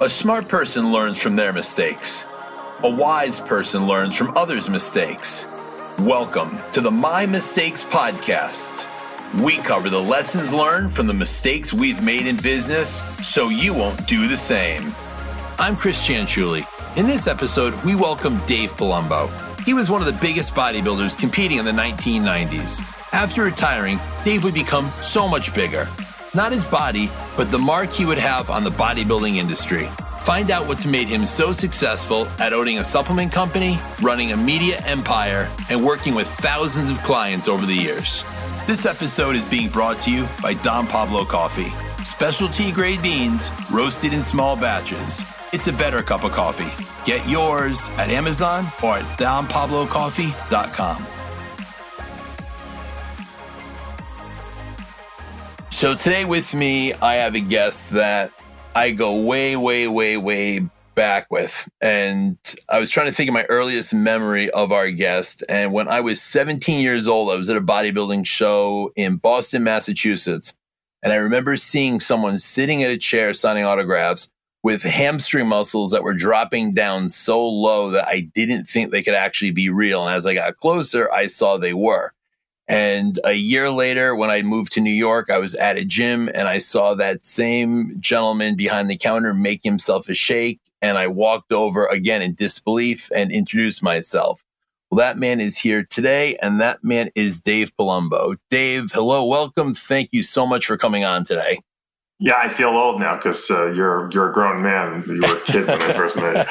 A smart person learns from their mistakes. A wise person learns from others' mistakes. Welcome to the My Mistakes Podcast. We cover the lessons learned from the mistakes we've made in business so you won't do the same. I'm Chris Chanchuli. In this episode, we welcome Dave Palumbo. He was one of the biggest bodybuilders competing in the 1990s. After retiring, Dave would become so much bigger. Not his body, but the mark he would have on the bodybuilding industry. Find out what's made him so successful at owning a supplement company, running a media empire, and working with thousands of clients over the years. This episode is being brought to you by Don Pablo Coffee. Specialty grade beans, roasted in small batches. It's a better cup of coffee. Get yours at Amazon or at donpablocoffee.com. So today with me, I have a guest that I go way, way, way, way back with. And I was trying to think of my earliest memory of our guest. And when I was 17 years old, I was at a bodybuilding show in Boston, Massachusetts. And I remember seeing someone sitting at a chair signing autographs with hamstring muscles that were dropping down so low that I didn't think they could actually be real. And as I got closer, I saw they were. And a year later, when I moved to New York, I was at a gym and I saw that same gentleman behind the counter make himself a shake. And I walked over again in disbelief and introduced myself. Well, that man is here today, and that man is Dave Palumbo. Dave, hello, welcome. Thank you so much for coming on today. Yeah, I feel old now because uh, you're you're a grown man. You were a kid when I first met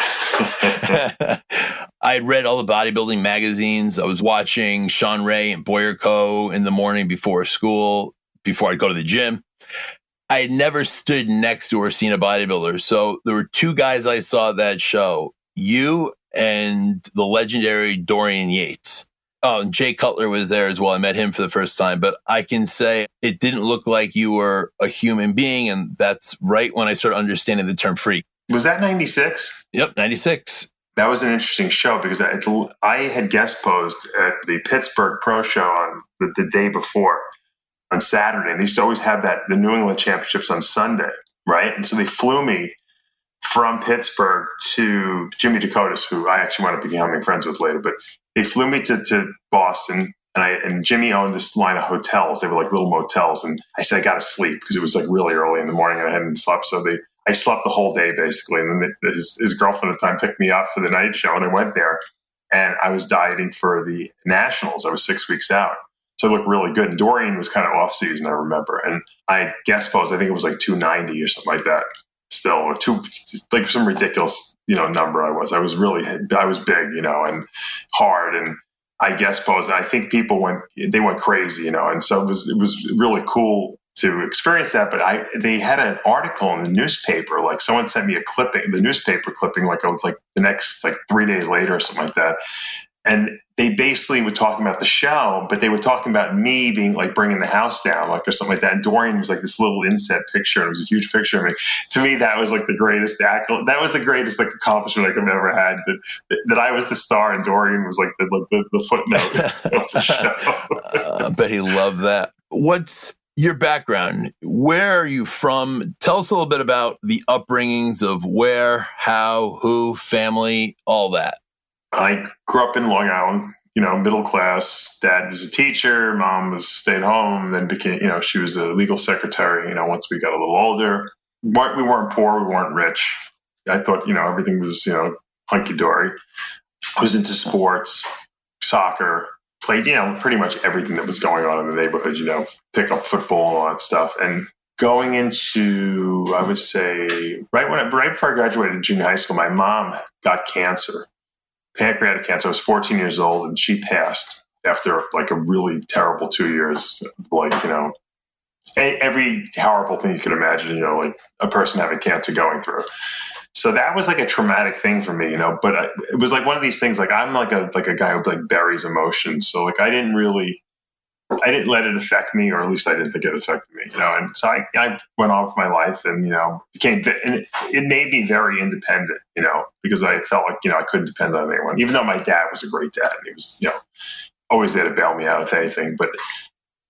you. I had read all the bodybuilding magazines. I was watching Shawn Ray and Boyer Coe in the morning before school, before I'd go to the gym. I had never stood next to or seen a bodybuilder. So there were two guys I saw at that show, you and the legendary Dorian Yates. Oh, and Jay Cutler was there as well. I met him for the first time, but I can say it didn't look like you were a human being. And that's right when I started understanding the term freak. Was that 96? Yep, 96 that was an interesting show because I, I had guest posed at the Pittsburgh Pro Show on the, the, day before on Saturday. And they used to always have that the New England Championships on Sunday, right? And so they flew me from Pittsburgh to Jimmy Decotis, who I actually wound up becoming friends with later. But they flew me to, to Boston. And I and Jimmy owned this line of hotels. They were like little motels, and I said I got to sleep because it was like really early in the morning and I hadn't slept. So they I slept the whole day basically. And then his, his girlfriend at the time picked me up for the night show, and I went there. And I was dieting for the nationals. I was six weeks out, so it looked really good. And Dorian was kind of off season, I remember. And I guest posed. I think it was like two ninety or something like that. Still, or two like some ridiculous you know number. I was. I was really. I was big, you know, and hard and. I guest posed, and I think people went they went crazy, you know, and so it was it was really cool to experience that. But I they had an article in the newspaper, like someone sent me a clipping, the newspaper clipping, like like the next like three days later or something like that. And they basically were talking about the show, but they were talking about me being like bringing the house down, like or something like that. And Dorian was like this little inset picture, and it was a huge picture of me. To me, that was like the greatest accolade. That was the greatest like accomplishment like I've ever had. That, that, that I was the star, and Dorian was like the the, the footnote of the show. uh, I bet he loved that. What's your background. Where are you from? Tell us a little bit about the upbringings of where, how, who, family, all that. I grew up in Long Island, you know, middle class. Dad was a teacher, mom was stayed home, then became, you know, she was a legal secretary, you know, once we got a little older. We weren't poor, we weren't rich. I thought, you know, everything was, you know, hunky dory. I was into sports, soccer, played, you know, pretty much everything that was going on in the neighborhood, you know, pick up football and all that stuff. And going into, I would say, right when I, right before I graduated junior high school, my mom got cancer, pancreatic cancer. I was 14 years old and she passed after like a really terrible two years, like, you know, every horrible thing you could imagine, you know, like a person having cancer going through. So that was like a traumatic thing for me, you know. But I, it was like one of these things. Like I'm like a like a guy who like buries emotions. So like I didn't really, I didn't let it affect me, or at least I didn't think it affected me, you know. And so I, I went on with my life, and you know, became and it, it made me very independent, you know, because I felt like you know I couldn't depend on anyone, even though my dad was a great dad. and He was you know always there to bail me out if anything, but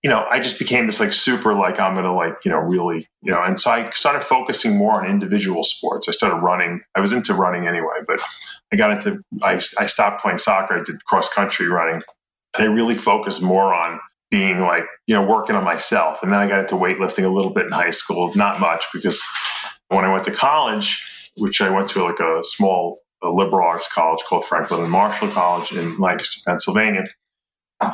you know, I just became this like super like I'm gonna like you know really you know, and so I started focusing more on individual sports. I started running. I was into running anyway, but I got into I I stopped playing soccer. I did cross country running. I really focused more on being like you know working on myself, and then I got into weightlifting a little bit in high school, not much because when I went to college, which I went to like a small a liberal arts college called Franklin and Marshall College in Lancaster, Pennsylvania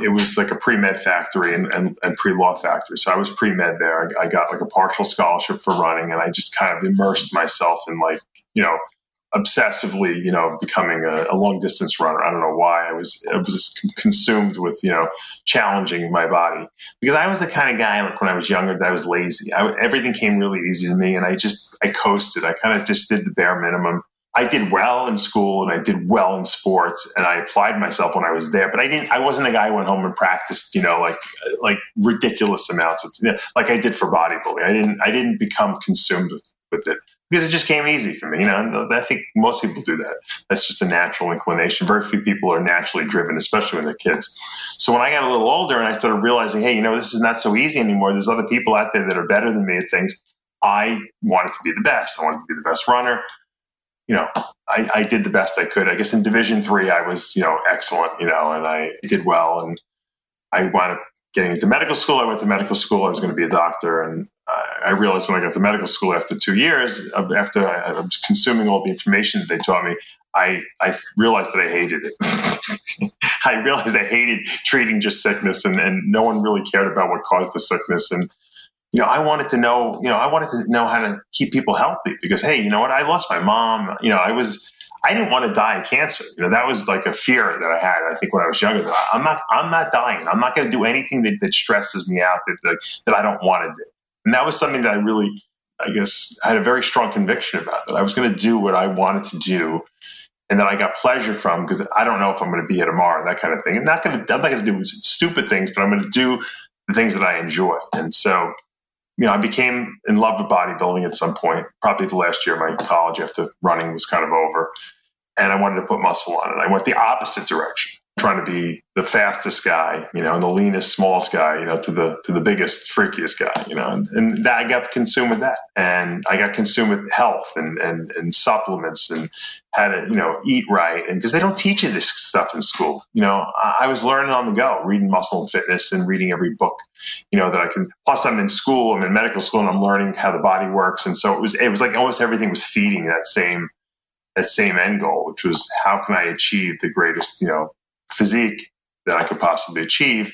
it was like a pre-med factory and, and, and, pre-law factory. So I was pre-med there. I, I, got like a partial scholarship for running and I just kind of immersed myself in like, you know, obsessively, you know, becoming a, a long distance runner. I don't know why I was, I was consumed with, you know, challenging my body because I was the kind of guy like when I was younger that I was lazy. I, everything came really easy to me and I just, I coasted. I kind of just did the bare minimum. I did well in school and I did well in sports and I applied myself when I was there. But I didn't. I wasn't a guy who went home and practiced, you know, like like ridiculous amounts of like I did for bodybuilding. I didn't. I didn't become consumed with with it because it just came easy for me. You know, I think most people do that. That's just a natural inclination. Very few people are naturally driven, especially when they're kids. So when I got a little older and I started realizing, hey, you know, this is not so easy anymore. There's other people out there that are better than me at things. I wanted to be the best. I wanted to be the best runner you know, I, I, did the best I could. I guess in Division three, I was, you know, excellent, you know, and I did well. And I wound up getting into medical school. I went to medical school. I was going to be a doctor. And I realized when I got to medical school after two years, after I, was consuming all the information that they taught me, I, I realized that I hated it. I realized I hated treating just sickness and, and no one really cared about what caused the sickness. And you know, I wanted to know, you know, I wanted to know how to keep people healthy because, hey, you know what? I lost my mom. You know, I was, I didn't want to die of cancer. You know, that was like a fear that I had. I think when I was younger, I'm not, I'm not dying. I'm not going to do anything that, that stresses me out that, that, that I don't want to do. And that was something that I really, I guess, had a very strong conviction about that I was going to do what I wanted to do and that I got pleasure from because I don't know if I'm going to be here tomorrow, and that kind of thing. I'm not going to, I'm not going to do stupid things, but I'm going to do the things that I enjoy. And so you know, I became in love with bodybuilding at some point, probably the last year of my college after running was kind of over. And I wanted to put muscle on it. I went the opposite direction, trying to be the fastest guy, you know, and the leanest, smallest guy, you know, to the to the biggest, freakiest guy, you know. And, and that I got consumed with that. And I got consumed with health and and, and supplements and how to, you know, eat right. And because they don't teach you this stuff in school. You know, I, was learning on the go, reading muscle and fitness and reading every book, you know, that I can plus I'm in school, I'm in medical school and I'm learning how the body works. And so it was it was like almost everything was feeding that same that same end goal, which was how can I achieve the greatest, you know, physique that I could possibly achieve?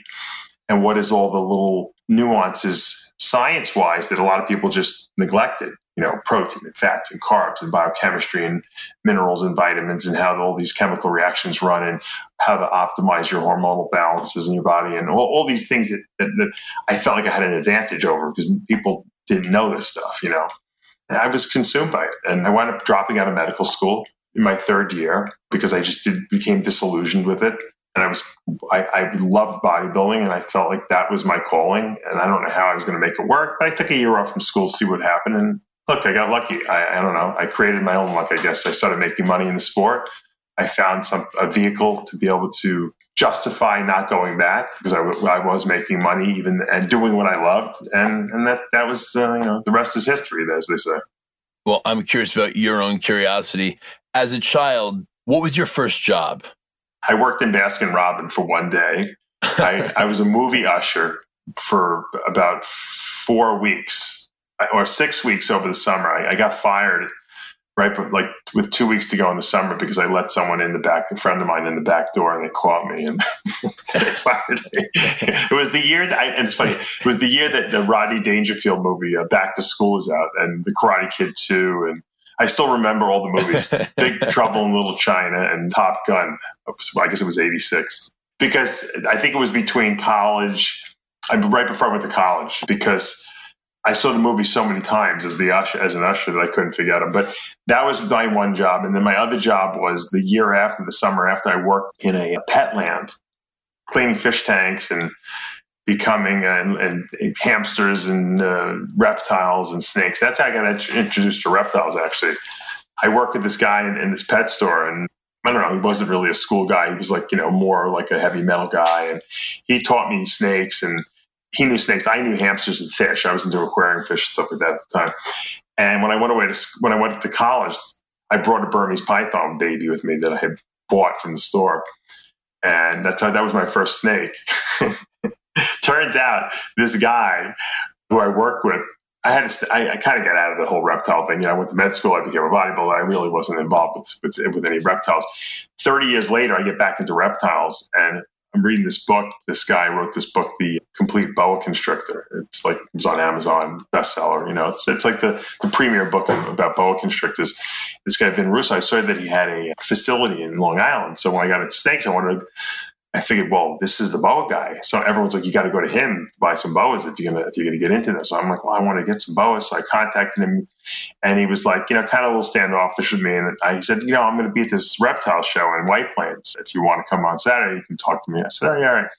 And what is all the little nuances science wise that a lot of people just neglected? You know, protein and fats and carbs and biochemistry and minerals and vitamins and how all these chemical reactions run and how to optimize your hormonal balances in your body and all, all these things that, that, that, I felt like I had an advantage over because people didn't know this stuff, you know. And I was consumed by it. And I wound up dropping out of medical school in my third year because I just did, became disillusioned with it. And I was, I, I loved bodybuilding and I felt like that was my calling. And I don't know how I was going to make it work, but I took a year off from school to see what happened. And look, I got lucky. I, I, don't know. I created my own luck, I guess. I started making money in the sport. I found some a vehicle to be able to justify not going back because I, I was making money even and doing what I loved, and and that that was uh, you know the rest is history, as they say. Well, I'm curious about your own curiosity. As a child, what was your first job? I worked in Baskin Robbins for one day. I, I was a movie usher for about four weeks or six weeks over the summer. I, I got fired right, but like with two weeks to go in the summer because I let someone in the back, a friend of mine in the back door, and they caught me and they fired me. it was the year that, I, and it's funny, it was the year that the Rodney Dangerfield movie, uh, Back to School, was out, and The Karate Kid 2, and I still remember all the movies Big Trouble in Little China and Top Gun. I guess it was 86. Because I think it was between college, I'm right before I went to college, because I saw the movie so many times as the usher, as an usher that I couldn't forget him. But that was my one job, and then my other job was the year after, the summer after, I worked in a pet land, cleaning fish tanks and becoming and, and hamsters and uh, reptiles and snakes. That's how I got introduced to reptiles. Actually, I worked with this guy in, in this pet store, and I don't know, he wasn't really a school guy. He was like, you know, more like a heavy metal guy. And he taught me snakes and he knew snakes. I knew hamsters and fish. I was into aquarium fish and stuff like that at the time. And when I went away to when I went to college, I brought a Burmese python baby with me that I had bought from the store, and that's how, that was my first snake. Turns out this guy who I worked with, I had to, I, I kind of got out of the whole reptile thing. You know, I went to med school, I became a bodybuilder. I really wasn't involved with, with, with any reptiles. Thirty years later, I get back into reptiles, and I'm reading this book. This guy wrote this book, The Complete Boa Constrictor. It's like it was on Amazon bestseller. You know, it's it's like the, the premier book about boa constrictors. This guy Vin Russo, I saw that he had a facility in Long Island. So when I got into snakes, I wanted I figured, well, this is the boa guy. So everyone's like, you got to go to him to buy some boas if you're gonna if you're gonna get into this. So I'm like, well, I want to get some boas. So I contacted him, and he was like, you know, kind of a little standoffish with me. And I, he said, you know, I'm going to be at this reptile show in White Plains. If you want to come on Saturday, you can talk to me. I said, oh, yeah, all right.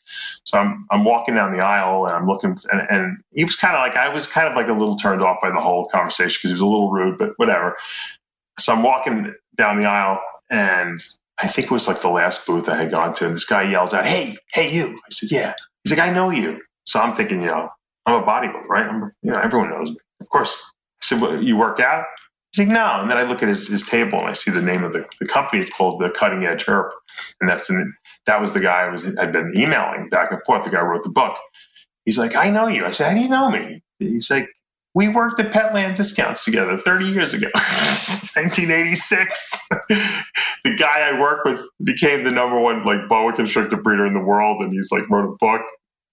So I'm I'm walking down the aisle and I'm looking, and, and he was kind of like, I was kind of like a little turned off by the whole conversation because he was a little rude, but whatever. So I'm walking down the aisle and I think it was like the last booth I had gone to, and this guy yells out, "Hey, hey, you!" I said, "Yeah." He's like, "I know you." So I'm thinking, you know, I'm a bodybuilder, right? I'm, you know, everyone knows me. Of course. I said, well, "You work out?" He's like, "No." And then I look at his, his table and I see the name of the, the company. It's called the Cutting Edge Herps, and that's an, that was the guy I was had been emailing back and forth. The guy wrote the book. He's like, "I know you." I said, "How do you know me?" He's like, we worked at Petland Discounts together 30 years ago, 1986. the guy I work with became the number one like boa constrictor breeder in the world, and he's like wrote a book.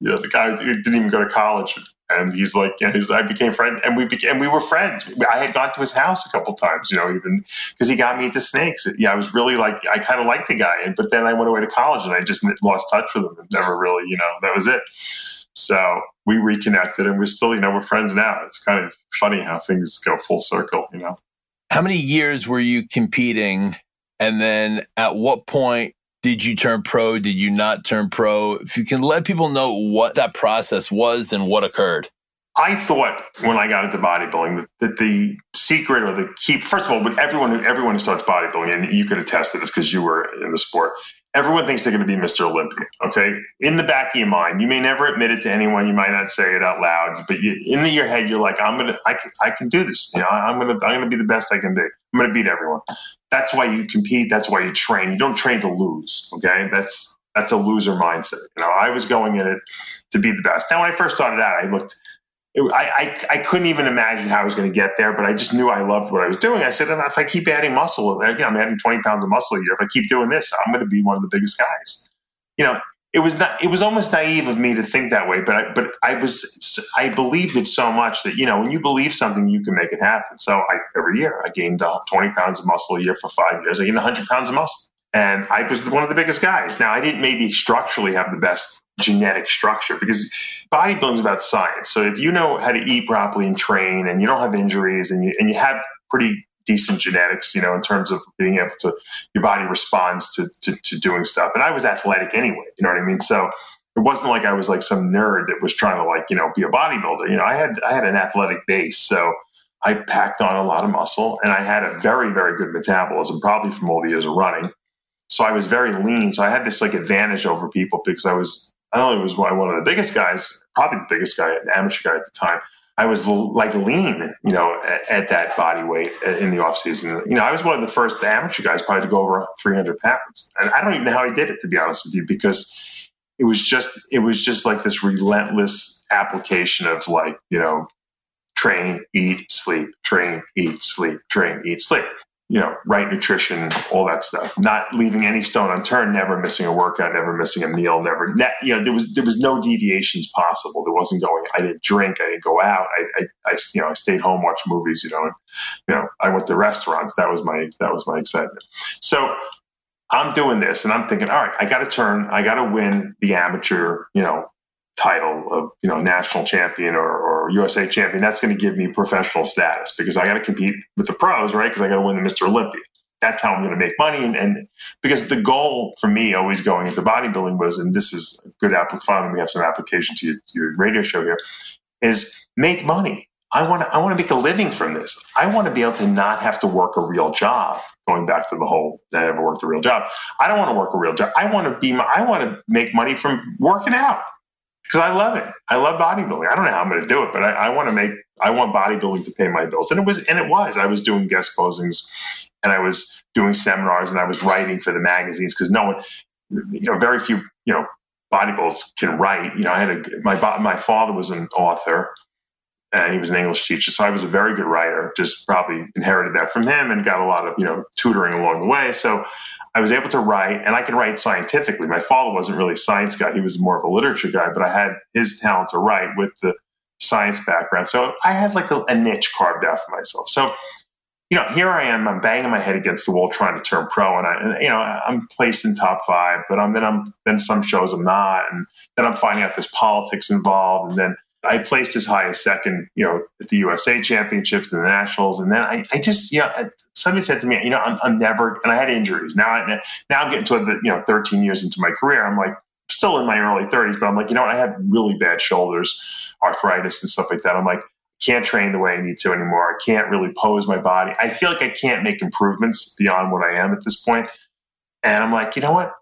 You know, the guy didn't even go to college, and he's like, you know, he's, I became friend, and we became, and we were friends. I had gone to his house a couple times, you know, even because he got me into snakes. Yeah, I was really like, I kind of liked the guy, but then I went away to college, and I just lost touch with him, and never really, you know, that was it. So we reconnected and we're still, you know, we're friends now. It's kind of funny how things go full circle, you know. How many years were you competing? And then at what point did you turn pro? Did you not turn pro? If you can let people know what that process was and what occurred. I thought when I got into bodybuilding that, the secret or the key, first of all, with everyone, everyone who starts bodybuilding, and you could attest to this because you were in the sport, everyone thinks they're going to be Mr. Olympia. Okay. In the back of your mind, you may never admit it to anyone. You might not say it out loud, but you, in your head, you're like, I'm going to, I can, I can do this. You know, I'm going to, I'm going to be the best I can be. I'm going to beat everyone. That's why you compete. That's why you train. You don't train to lose. Okay. That's, that's a loser mindset. You know, I was going in it to be the best. Now, when I first started out, I looked, it, I, I, I, couldn't even imagine how I was going to get there, but I just knew I loved what I was doing. I said, if I keep adding muscle, you know, I'm adding 20 pounds of muscle a year. If I keep doing this, I'm going to be one of the biggest guys. You know, it was not, it was almost naive of me to think that way, but I, but I was, I believed it so much that, you know, when you believe something, you can make it happen. So I, every year I gained uh, 20 pounds of muscle a year for five years. I gained 100 pounds of muscle. And I was one of the biggest guys. Now, I didn't maybe structurally have the best genetic structure because bodybuilding is about science. So if you know how to eat properly and train and you don't have injuries and you, and you have pretty decent genetics, you know, in terms of being able to, your body responds to, to, to doing stuff. And I was athletic anyway, you know what I mean? So it wasn't like I was like some nerd that was trying to like, you know, be a bodybuilder. You know, I had, I had an athletic base. So I packed on a lot of muscle and I had a very, very good metabolism, probably from all the years of running. So I was very lean. So I had this like advantage over people because I was not only was I one of the biggest guys, probably the biggest guy, an amateur guy at the time, I was like lean, you know, at, at, that body weight uh, in the off season. You know, I was one of the first amateur guys probably to go over 300 pounds, and I don't even know how he did it to be honest with you, because it was just it was just like this relentless application of like you know, train, eat, sleep, train, eat, sleep, train, eat, sleep you know, right nutrition, all that stuff. Not leaving any stone unturned, never missing a workout, never missing a meal, never, ne- you know, there was there was no deviations possible. There wasn't going. I didn't drink. I didn't go out. I, I, I you know, I stayed home, watched movies. You know, and, you know, I went to restaurants. That was my that was my excitement. So I'm doing this, and I'm thinking, all right, I got to turn. I got to win the amateur, you know, title of you know national champion or, or USA champion, that's going to give me professional status because I got to compete with the pros, right? Because I got to win the Mr. Olympia. That's how I'm going to make money. And, and, because the goal for me always going into bodybuilding was, and this is a good application, we have some application to your, your radio show here, is make money. I want to I want to make a living from this. I want to be able to not have to work a real job. Going back to the whole I never worked a real job. I don't want to work a real job. I want to be I want to make money from working out because I love it. I love bodybuilding. I don't know how I'm going to do it, but I, I want to make. I want bodybuilding to pay my bills, and it was, and it was. I was doing guest posings, and I was doing seminars, and I was writing for the magazines because no one, you know, very few, you know, bodybuilders can write. You know, I had a my my father was an author, and he was an English teacher. So I was a very good writer, just probably inherited that from him and got a lot of, you know, tutoring along the way. So I was able to write and I can write scientifically. My father wasn't really a science guy. He was more of a literature guy, but I had his talent to write with the science background. So I had like a, a niche carved out for myself. So, you know, here I am, I'm banging my head against the wall trying to turn pro and I, and, you know, I'm placed in top five, but I'm, then I'm, then some shows I'm not. And then I'm finding out there's politics involved. And then, I placed as high as second, you know, at the USA Championships and the Nationals, and then I, I just, you know, somebody said to me, you know, I'm, I'm never, and I had injuries. Now, I, now I'm getting to the, you know, 13 years into my career. I'm like, still in my early 30s, but I'm like, you know, what? I have really bad shoulders, arthritis, and stuff like that. I'm like, can't train the way I need to anymore. I can't really pose my body. I feel like I can't make improvements beyond what I am at this point. And I'm like, you know what?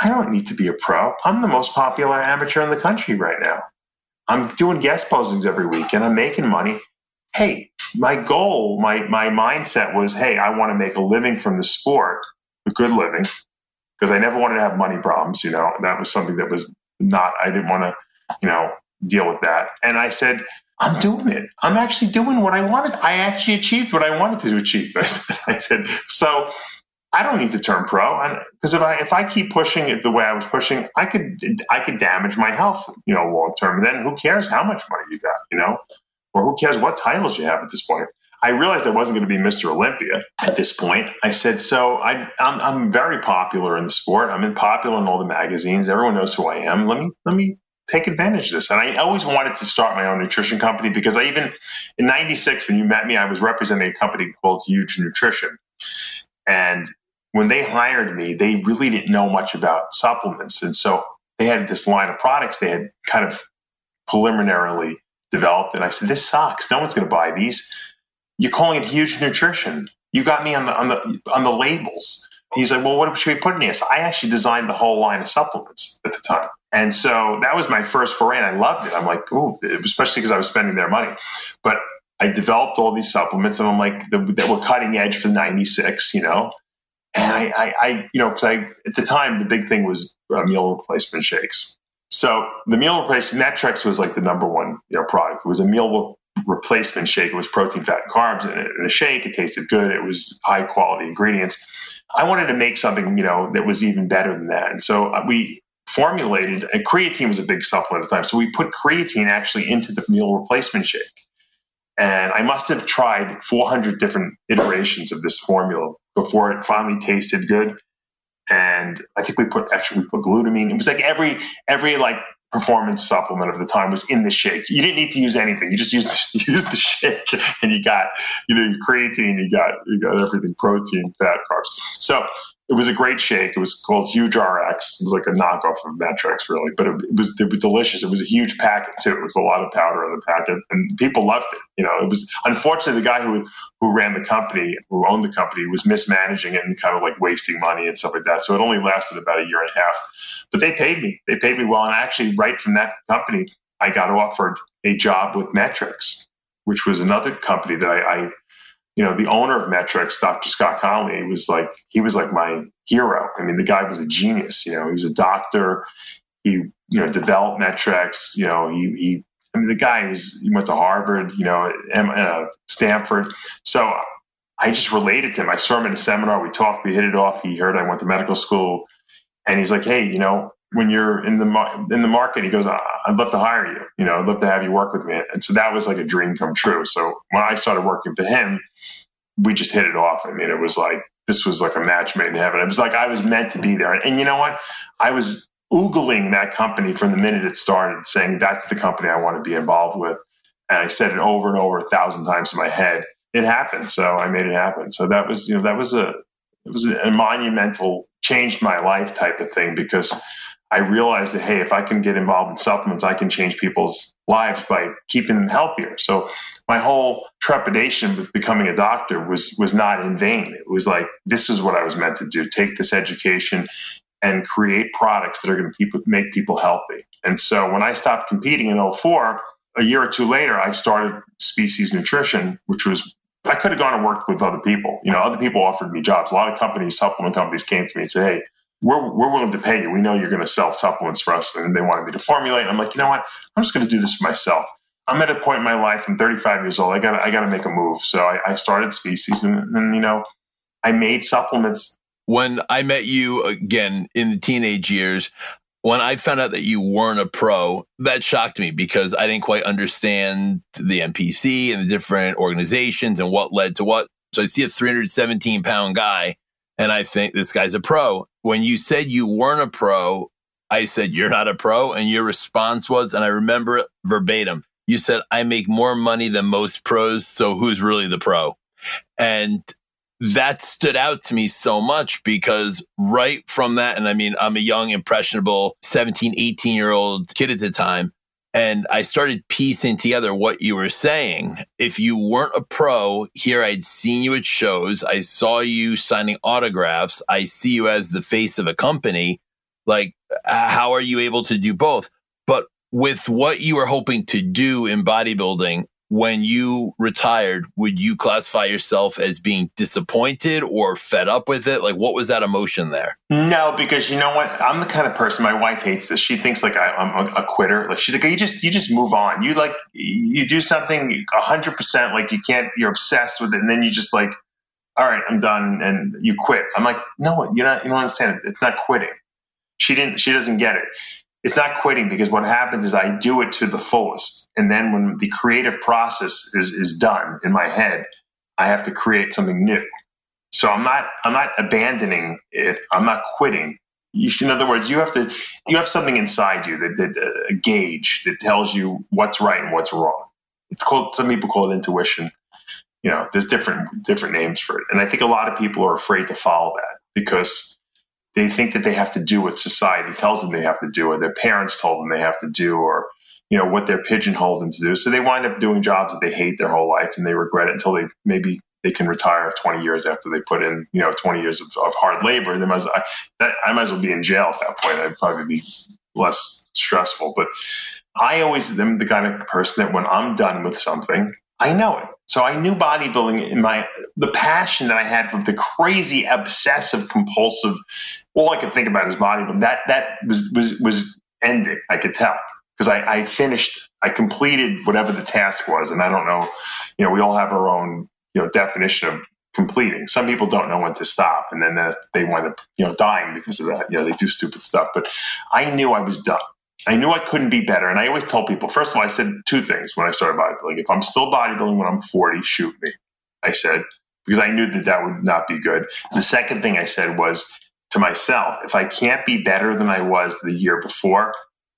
I don't need to be a pro. I'm the most popular amateur in the country right now. I'm doing guest postings every week and I'm making money. Hey, my goal, my my mindset was, hey, I want to make a living from the sport, a good living, because I never wanted to have money problems. You know, that was something that was not. I didn't want to, you know, deal with that. And I said, I'm doing it. I'm actually doing what I wanted. I actually achieved what I wanted to achieve. I said, I said so I don't need to turn pro because if I if I keep pushing it the way I was pushing, I could I could damage my health, you know, long term. And then who cares how much money you got, you know, or who cares what titles you have at this point? I realized I wasn't going to be Mr. Olympia at this point. I said, so I, I'm, I'm very popular in the sport. I'm in popular in all the magazines. Everyone knows who I am. Let me let me take advantage of this. And I always wanted to start my own nutrition company because I even in '96 when you met me, I was representing a company called Huge Nutrition. And when they hired me, they really didn't know much about supplements. And so they had this line of products they had kind of preliminarily developed. And I said, This sucks. No one's going to buy these. You're calling it huge nutrition. You got me on the on the on the labels. He's like, Well, what should we put in here? So I actually designed the whole line of supplements at the time. And so that was my first foray, and I loved it. I'm like, ooh, especially because I was spending their money. But I developed all these supplements, and I'm like, that were cutting edge for '96, you know. And I, I, I you know, because I at the time the big thing was uh, meal replacement shakes. So the meal replacement Met-Rx was like the number one you know product. It was a meal replacement shake. It was protein, fat, and carbs in, in a shake. It tasted good. It was high quality ingredients. I wanted to make something you know that was even better than that. And so uh, we formulated. And creatine was a big supplement at the time. So we put creatine actually into the meal replacement shake. And I must have tried 400 different iterations of this formula before it finally tasted good. And I think we put actually we put glutamine. It was like every every like performance supplement of the time was in the shake. You didn't need to use anything. You just used use the shake, and you got you know your creatine. You got you got everything: protein, fat, carbs. So it was a great shake. It was called Huge RX. It was like a knockoff of Met-Rx, really, but it, it, was it was delicious. It was a huge packet too. It was a lot of powder in the packet, and people loved it. You know, it was unfortunately the guy who who ran the company, who owned the company, was mismanaging it and kind of like wasting money and stuff like that. So it only lasted about a year and a half. But they paid me. They paid me well, and actually, right from that company, I got offered a job with Met-Rx, which was another company that I, I you know, the owner of Met-Rx, Dr. Scott Connelly, was like he was like my hero. I mean, the guy was a genius. You know, he was a doctor. He you know developed Met-Rx. You know, he he. I mean, the guy was he went to Harvard. You know, uh, Stanford. So I just related to him. I saw him in a seminar. We talked. We hit it off. He heard I went to medical school, and he's like, "Hey, you know, when you're in the in the market, he goes, "I'd love to hire you. You know, I'd love to have you work with me." And so that was like a dream come true. So when I started working for him, we just hit it off. I mean, it was like this was like a match made in heaven. It was like I was meant to be there. And you know what? I was oogling that company from the minute it started, saying that's the company I want to be involved with. And I said it over and over a thousand times in my head. It happened, so I made it happen. So that was, you know, that was a it was a monumental, changed my life type of thing because I realized that, hey, if I can get involved in supplements, I can change people's lives by keeping them healthier. So my whole trepidation with becoming a doctor was was not in vain. It was like this is what I was meant to do: take this education and create products that are going to make people healthy. And so when I stopped competing in 04, a year or two later, I started Species Nutrition, which was I could have gone and worked with other people. You know, other people offered me jobs. A lot of companies, supplement companies, came to me and said, "Hey, we're we're willing to pay you. We know you're going to sell supplements for us." And they wanted me to formulate. I'm like, you know what? I'm just going to do this for myself. I'm at a point in my life. I'm 35 years old. I got I got to make a move. So I, I started Species, and, and you know, I made supplements. When I met you again in the teenage years, when I found out that you weren't a pro, that shocked me because I didn't quite understand the NPC and the different organizations and what led to what. So I see a 317 pound guy and I think this guy's a pro. When you said you weren't a pro, I said, You're not a pro. And your response was, and I remember it verbatim, you said, I make more money than most pros. So who's really the pro? And that stood out to me so much because right from that, and I mean, I'm a young, impressionable 17, 18 year old kid at the time. And I started piecing together what you were saying. If you weren't a pro, here I'd seen you at shows. I saw you signing autographs. I see you as the face of a company. Like, how are you able to do both? But with what you were hoping to do in bodybuilding, when you retired, would you classify yourself as being disappointed or fed up with it? Like, what was that emotion there? No, because you know what? I'm the kind of person. My wife hates this. She thinks like I, am a, quitter. Like she's like, you just you just move on. You like you do something hundred percent. Like you can't. You're obsessed with it, and then you just like, all right, I'm done, and you quit. I'm like, no, you're not. You don't understand. It's not quitting. She didn't. She doesn't get it. It's not quitting because what happens is I do it to the fullest and then when the creative process is, is done in my head, I have to create something new. So I'm not I'm not abandoning it. I'm not quitting. In other words, you have to you have something inside you that, that uh, a gauge that tells you what's right and what's wrong. It's called some people call it intuition. You know, there's different different names for it, and I think a lot of people are afraid to follow that because they think that they have to do what society tells them they have to do, or their parents told them they have to do, or you know what they're pigeonholed into do. So they wind up doing jobs that they hate their whole life and they regret it until they maybe they can retire 20 years after they put in you know 20 years of, of hard labor. They might well, I, I might as well be in jail at that point. I'd probably be less stressful. But I always am the kind of person that when I'm done with something, I know it. So I knew bodybuilding in my the passion that I had for the crazy, obsessive, compulsive. All I could think about is bodybuilding. That that was was was ending. I could tell because I, I, finished, I completed whatever the task was. And I don't know, you know, we all have our own, you know, definition of completing. Some people don't know when to stop and then uh, they wind up, you know, dying because of that. You know, they do stupid stuff. But I knew I was done. I knew I couldn't be better. And I always told people, first of all, I said two things when I started bodybuilding. If I'm still bodybuilding when I'm 40, shoot me. I said, because I knew that that would not be good. The second thing I said was to myself, if I can't be better than I was the year before,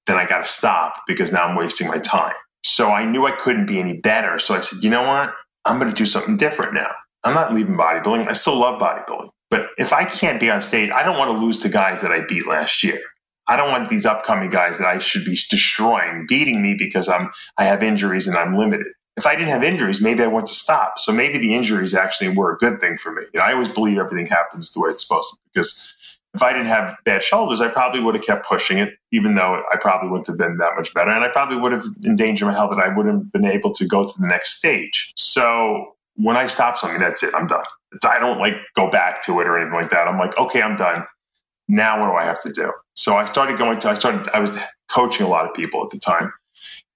then I got to stop because now I'm wasting my time. So I knew I couldn't be any better. So I said, you know what? I'm going to do something different now. I'm not leaving bodybuilding. I still love bodybuilding. But if I can't be on stage, I don't want to lose to guys that I beat last year. I don't want these upcoming guys that I should be destroying beating me because I'm I have injuries and I'm limited. If I didn't have injuries, maybe I want to stop. So maybe the injuries actually were a good thing for me. You know, I always believe everything happens the way it's supposed to because if I didn't have bad shoulders, I probably would have kept pushing it, even though I probably wouldn't have been that much better. And I probably would have endangered my health that I wouldn't have been able to go to the next stage. So when I stop something, that's it. I'm done. I don't like go back to it or anything like that. I'm like, okay, I'm done. Now what do I have to do? So I started going to, I started, I was coaching a lot of people at the time.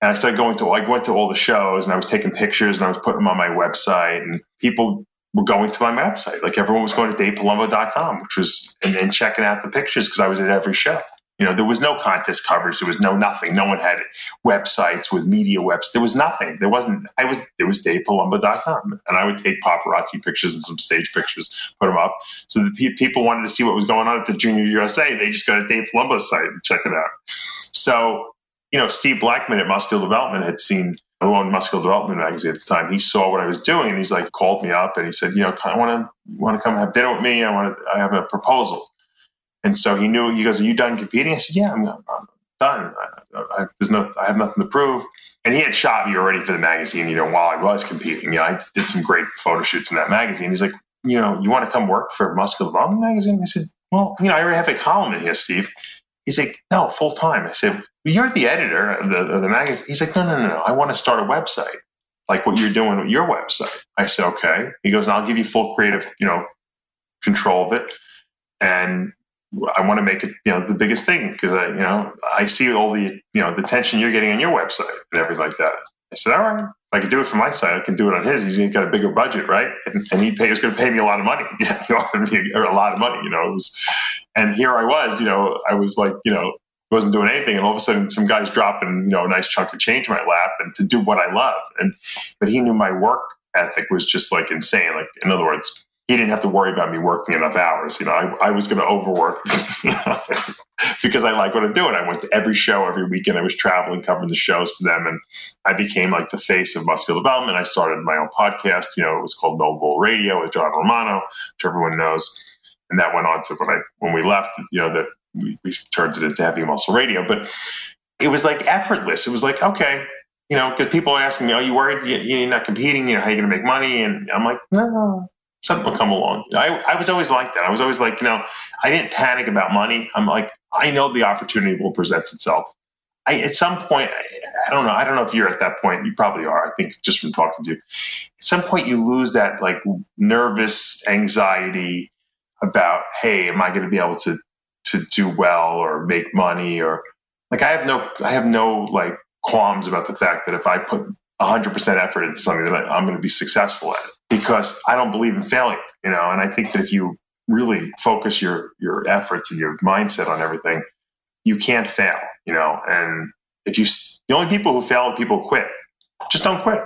And I started going to, I went to all the shows and I was taking pictures and I was putting them on my website and people were going to my website. Like everyone was going to davepalumbo.com, which was, and, and checking out the pictures because I was at every show. You know, there was no contest coverage. There was no nothing. No one had websites with media webs. There was nothing. There wasn't, I was, it was davepalumbo.com. And I would take paparazzi pictures and some stage pictures, put them up. So the pe- people wanted to see what was going on at the Junior USA. They just go to Dave Palumbo's site and check it out. So, you know, Steve Blechman at Muscular Development had seen owned Muscular Development magazine at the time, he saw what I was doing and he's like called me up and he said, you know, I want to want to come have dinner with me. I want to. I have a proposal. And so he knew. He goes, "Are you done competing?" I said, "Yeah, I'm, I'm done. I, I, there's no. I have nothing to prove." And he had shot me already for the magazine. You know, while I was competing, you know, I did some great photo shoots in that magazine. He's like, "You know, you want to come work for Muscular Development magazine?" I said, "Well, you know, I already have a column in here, Steve." He's like, no, full time. I said, you're the editor of the, of the magazine. He's like, no, no, no, no. I want to start a website like what you're doing with your website. I said, okay. He goes, and I'll give you full creative, you know, control of it. And I want to make it, you know, the biggest thing because I, you know, I see all the, you know, the attention you're getting on your website and everything like that. I said, all right, I can do it for my side, I can do it on his. He's got a bigger budget, right? And, and he, pay, he was going to pay me a lot of money. Know, he offered me a, a lot of money, you know, was, and here I was, you know, I was like, you know, wasn't doing anything, and all of a sudden, some guys dropping, you know, a nice chunk of change in my lap, and to do what I love. And but he knew my work ethic was just like insane. Like in other words, he didn't have to worry about me working enough hours. You know, I, I was going to overwork because I like what I'm doing. I went to every show every weekend. I was traveling, covering the shows for them, and I became like the face of muscular development. I started my own podcast. You know, it was called No Bull Radio with John Romano, which everyone knows. And that went on to when I when we left. You know, that we, we turned it into heavy muscle radio, but it was like effortless. It was like okay, you know, because people are asking me, "Are you worried you're not competing? You know, how are you going to make money?" And I'm like, no, something will come along. I, I was always like that. I was always like, you know, I didn't panic about money. I'm like, I know the opportunity will present itself. I, at some point, I, I, don't know. I don't know if you're at that point. You probably are. I think just from talking to you, at some point you lose that like nervous anxiety about, hey, am I going to be able to to do well or make money or like I have no I have no like qualms about the fact that if I put 100% effort into something that I, I'm going to be successful at it because I don't believe in failure, you know. And I think that if you really focus your your efforts and your mindset on everything, you can't fail, you know. And if you the only people who fail are people who quit. Just don't quit.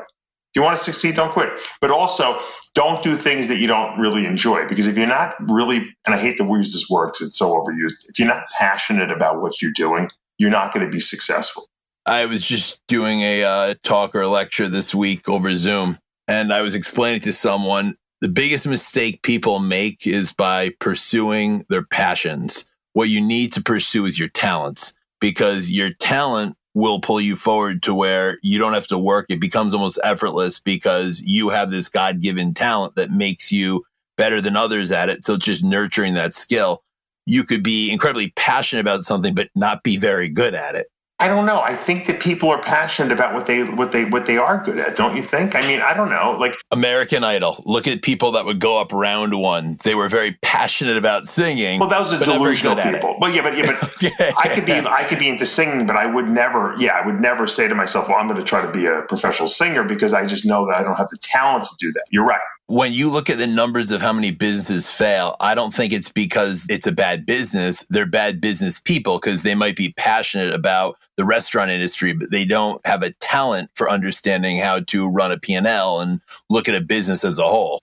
You want to succeed, don't quit. But also, don't do things that you don't really enjoy because if you're not really, and I hate to use this word because it's so overused, if you're not passionate about what you're doing, you're not going to be successful. I was just doing a uh, talk or a lecture this week over Zoom, and I was explaining to someone the biggest mistake people make is by pursuing their passions. What you need to pursue is your talents because your talent will pull you forward to where you don't have to work. It becomes almost effortless because you have this God given talent that makes you better than others at it. So it's just nurturing that skill. You could be incredibly passionate about something, but not be very good at it. I don't know. I think that people are passionate about what they what they what they are good at. Don't you think? I mean, I don't know. Like American Idol. Look at people that would go up round one. They were very passionate about singing. Well, those are delusional people. Well, yeah, but yeah, but. I could be I could be into singing, but I would never. Yeah, I would never say to myself, "Well, I'm going to try to be a professional singer," because I just know that I don't have the talent to do that. You're right when you look at the numbers of how many businesses fail, I don't think it's because it's a bad business. They're bad business people because they might be passionate about the restaurant industry, but they don't have a talent for understanding how to run a P&L and look at a business as a whole.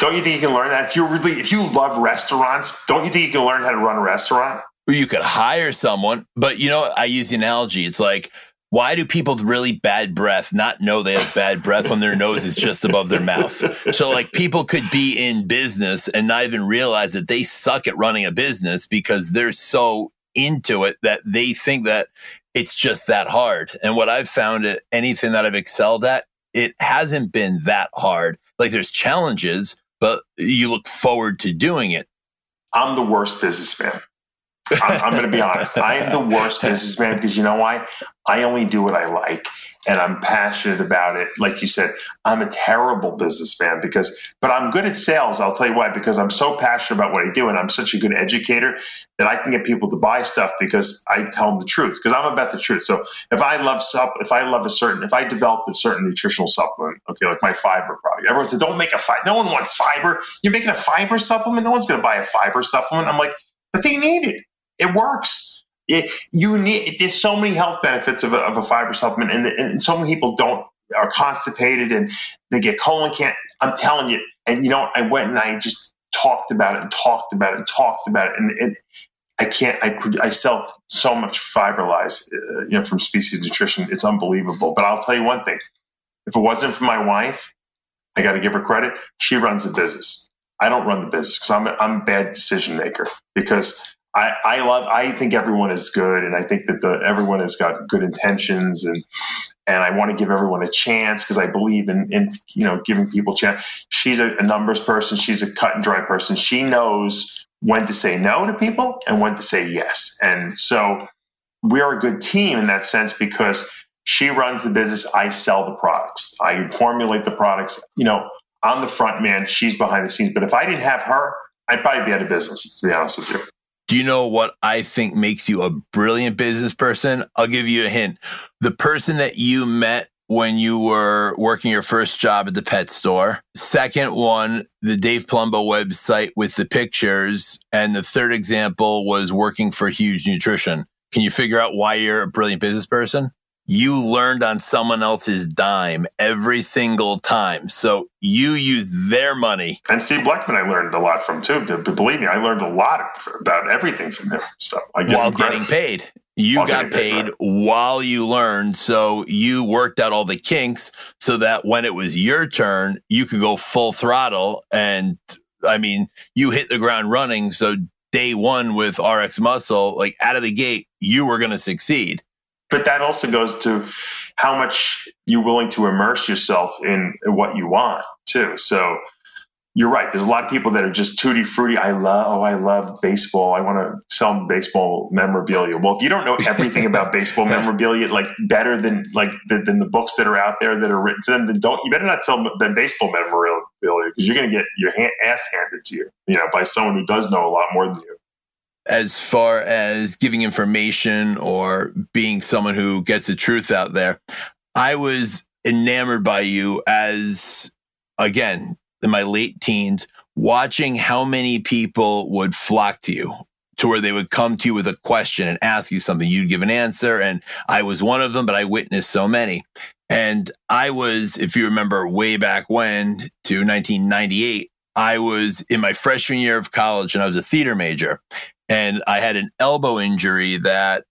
Don't you think you can learn that? If you really, if you love restaurants, don't you think you can learn how to run a restaurant? You could hire someone, but you know, I use the analogy. It's like why do people with really bad breath not know they have bad breath when their nose is just above their mouth? So, like, people could be in business and not even realize that they suck at running a business because they're so into it that they think that it's just that hard. And what I've found at anything that I've excelled at, it hasn't been that hard. Like, there's challenges, but you look forward to doing it. I'm the worst businessman. I'm, I'm going to be honest. I am the worst businessman because you know why? I only do what I like and I'm passionate about it. Like you said, I'm a terrible businessman because, but I'm good at sales. I'll tell you why, because I'm so passionate about what I do and I'm such a good educator that I can get people to buy stuff because I tell them the truth because I'm about the truth. So if I love sup, if I love a certain, if I developed a certain nutritional supplement, okay, like my fiber product, everyone said, don't make a fiber. No one wants fiber. You're making a fiber supplement. No one's going to buy a fiber supplement. I'm like, but they need it. It works. It, you need. There's so many health benefits of a, of a fiber supplement, and, and so many people don't are constipated and they get colon cancer. I'm telling you. And you know, I went and I just talked about it and talked about it and talked about it, and it, I can't. I I sell so much Fiberlyze, uh, you know, from Species Nutrition. It's unbelievable. But I'll tell you one thing: if it wasn't for my wife, I got to give her credit. She runs the business. I don't run the business because I'm a, I'm a bad decision maker because I, I love. I think everyone is good, and I think that the, everyone has got good intentions, and and I want to give everyone a chance because I believe in, in you know giving people chance. She's a, a, numbers person. She's a cut and dry person. She knows when to say no to people and when to say yes. And so we're a good team in that sense because she runs the business. I sell the products. I formulate the products. You know, I'm the front man. She's behind the scenes. But if I didn't have her, I'd probably be out of business, to be honest with you. Do you know what I think makes you a brilliant business person? I'll give you a hint. The person that you met when you were working your first job at the pet store. Second one, the Dave Palumbo website with the pictures. And the third example was working for Huge Nutrition. Can you figure out why you're a brilliant business person? You learned on someone else's dime every single time. So you use their money. And Steve Blechman, I learned a lot from too. Believe me, I learned a lot about everything from him. So while getting paid, you while got paid, paid while you learned. So you worked out all the kinks so that when it was your turn, you could go full throttle. And I mean, you hit the ground running. So day one with RX Muscle, like out of the gate, you were going to succeed but that also goes to how much you're willing to immerse yourself in what you want too. So you're right. There's a lot of people that are just tutti frutti. I love, oh, I love baseball. I want to sell baseball memorabilia. Well, if you don't know everything about baseball memorabilia, like better than like the, than the books that are out there that are written to them, then don't you better not sell the baseball memorabilia because you're going to get your hand, ass handed to you, you know, by someone who does know a lot more than you as far as giving information or being someone who gets the truth out there. I was enamored by you as, again, in my late teens, watching how many people would flock to you to where they would come to you with a question and ask you something. You'd give an answer. And I was one of them, but I witnessed so many. And I was, if you remember way back when to 1998, I was in my freshman year of college and I was a theater major and I had an elbow injury that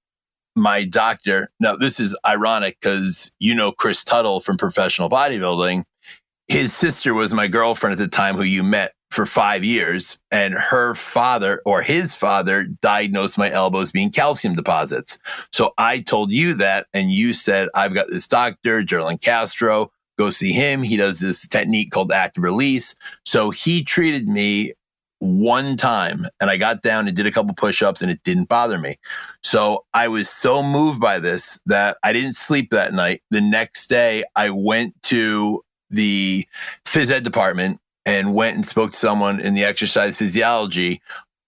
my doctor, now this is ironic because you know Chris Tuttle from professional bodybuilding. His sister was my girlfriend at the time who you met for five years, and her father or his father diagnosed my elbows being calcium deposits. So I told you that, and you said, I've got this doctor, Jerlin Castro, go see him. He does this technique called active release. So he treated me one time and I got down and did a couple push ups and it didn't bother me. So I was so moved by this that I didn't sleep that night. The next day, I went to the phys ed department and went and spoke to someone in the exercise physiology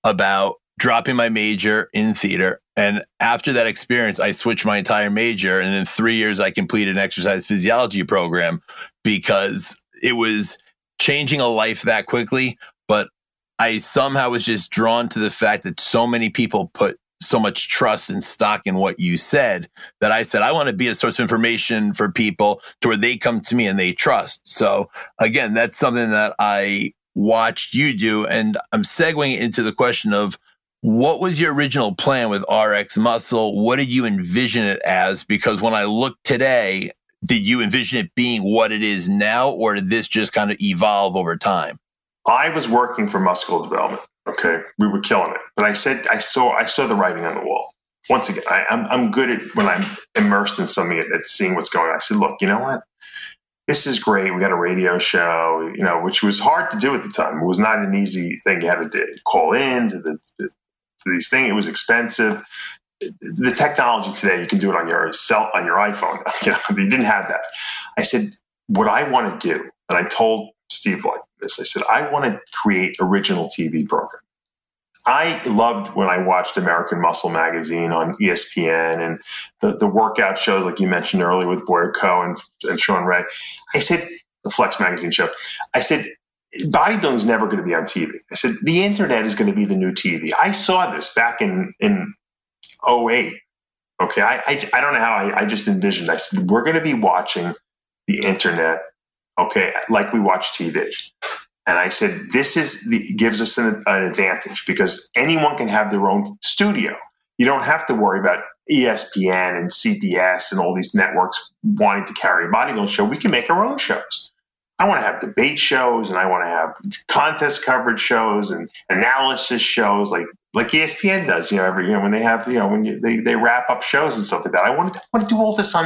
about dropping my major in theater. And after that experience, I switched my entire major. And in three years, I completed an exercise physiology program because it was changing a life that quickly. But I somehow was just drawn to the fact that so many people put so much trust and stock in what you said that I said, I want to be a source of information for people to where they come to me and they trust. So again, that's something that I watched you do. And I'm segueing into the question of what was your original plan with RX Muscle? What did you envision it as? Because when I look today, did you envision it being what it is now, or did this just kind of evolve over time? I was working for muscular development. Okay, we were killing it, but I said I saw I saw the writing on the wall. Once again, I, am I'm, I'm good at when I'm immersed in something at, at seeing what's going on. I said, look, you know what? This is great. We got a radio show, you know, which was hard to do at the time. It was not an easy thing. You had to call in to the to these things. It was expensive. The technology today, you can do it on your cell on your iPhone. You know, you didn't have that. I said, what I want to do, and I told Steve like this. I said, I want to create original TV program. I loved when I watched American Muscle magazine on ESPN and the, the workout shows, like you mentioned earlier with Boyer Coe and, and Shawn Ray. I said, the Flex magazine show. I said, bodybuilding is never going to be on TV. I said, the internet is going to be the new TV. I saw this back in, in 08. Okay. I, I, I don't know how I, I just envisioned. I said, we're going to be watching the internet okay, like we watch TV. And I said, this is the, gives us an, an advantage because anyone can have their own studio. You don't have to worry about ESPN and CBS and all these networks wanting to carry a bodybuilding show. We can make our own shows. I want to have debate shows and I want to have contest coverage shows and analysis shows like like ESPN does, you know, every you know when they have you know when you, they they wrap up shows and stuff like that. I want to, want to do all this on.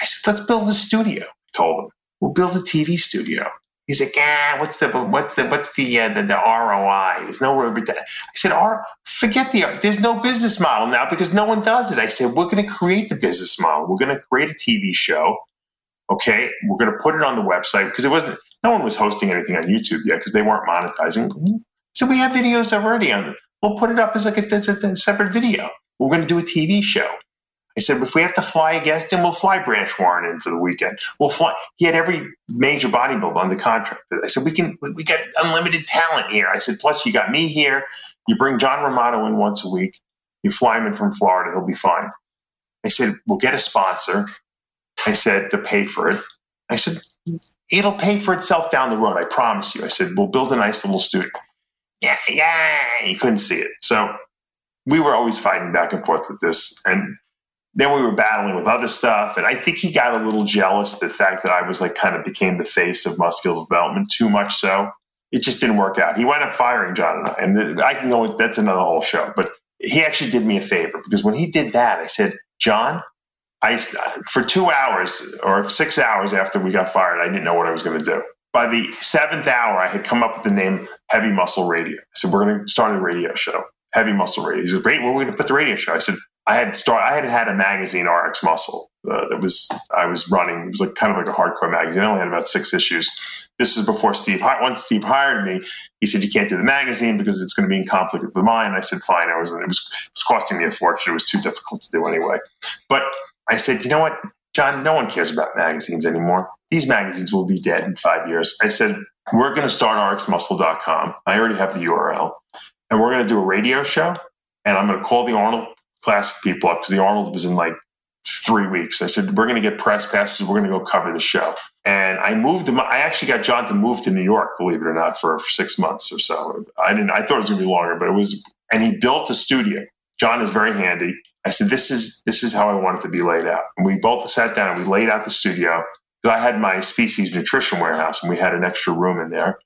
I said, let's build a studio. Told them we'll build a TV studio. He's like, ah, what's the what's the what's the uh, the, the ROI? There's no I said, R, forget the there's no business model now because no one does it. I said, we're going to create the business model. We're going to create a TV show. Okay, we're going to put it on the website because it wasn't. No one was hosting anything on YouTube yet because they weren't monetizing. So we have videos already on. We'll put it up as like a, as a separate video. We're going to do a TV show. I said, if we have to fly a guest in, we'll fly Branch Warren in for the weekend. We'll fly. He had every major bodybuilder on the contract. I said, we can, we got unlimited talent here. I said, plus you got me here. You bring John Romano in once a week. You fly him in from Florida. He'll be fine. I said, we'll get a sponsor. I said, to pay for it. I said, it'll pay for itself down the road. I promise you. I said, we'll build a nice little studio. Yeah, yeah. You couldn't see it. So we were always fighting back and forth with this. And then we were battling with other stuff. And I think he got a little jealous the fact that I was like kind of became the face of muscular development too much so. It just didn't work out. He wound up firing John and I. And I can go, that's another whole show. But he actually did me a favor because when he did that, I said, John, I, for two hours or six hours after we got fired, I didn't know what I was going to do. By the seventh hour, I had come up with the name Heavy Muscle Radio. I said, We're going to start a radio show, Heavy Muscle Radio. He said, Great, where are we going to put the radio show? I said, I had start. I had had a magazine, RX Muscle, uh, that was I was running. It was like kind of like a hardcore magazine. I only had about six issues. This is before Steve. Once Steve hired me, he said you can't do the magazine because it's going to be in conflict with mine. I said fine. I was. It was it was costing me a fortune. It was too difficult to do anyway. But I said, you know what, John? No one cares about magazines anymore. These magazines will be dead in five years. I said we're going to start rxmuscle.com. I already have the URL, and we're going to do a radio show. And I'm going to call the Arnold classic people up because the Arnold was in like three weeks. I said, we're going to get press passes. We're going to go cover the show. And I moved him. I actually got John to move to New York, believe it or not, for, for six months or so. I didn't, I thought it was going to be longer, but it was, and he built a studio. John is very handy. I said, this is, this is how I want it to be laid out. And we both sat down and we laid out the studio. I had my species nutrition warehouse and we had an extra room in there.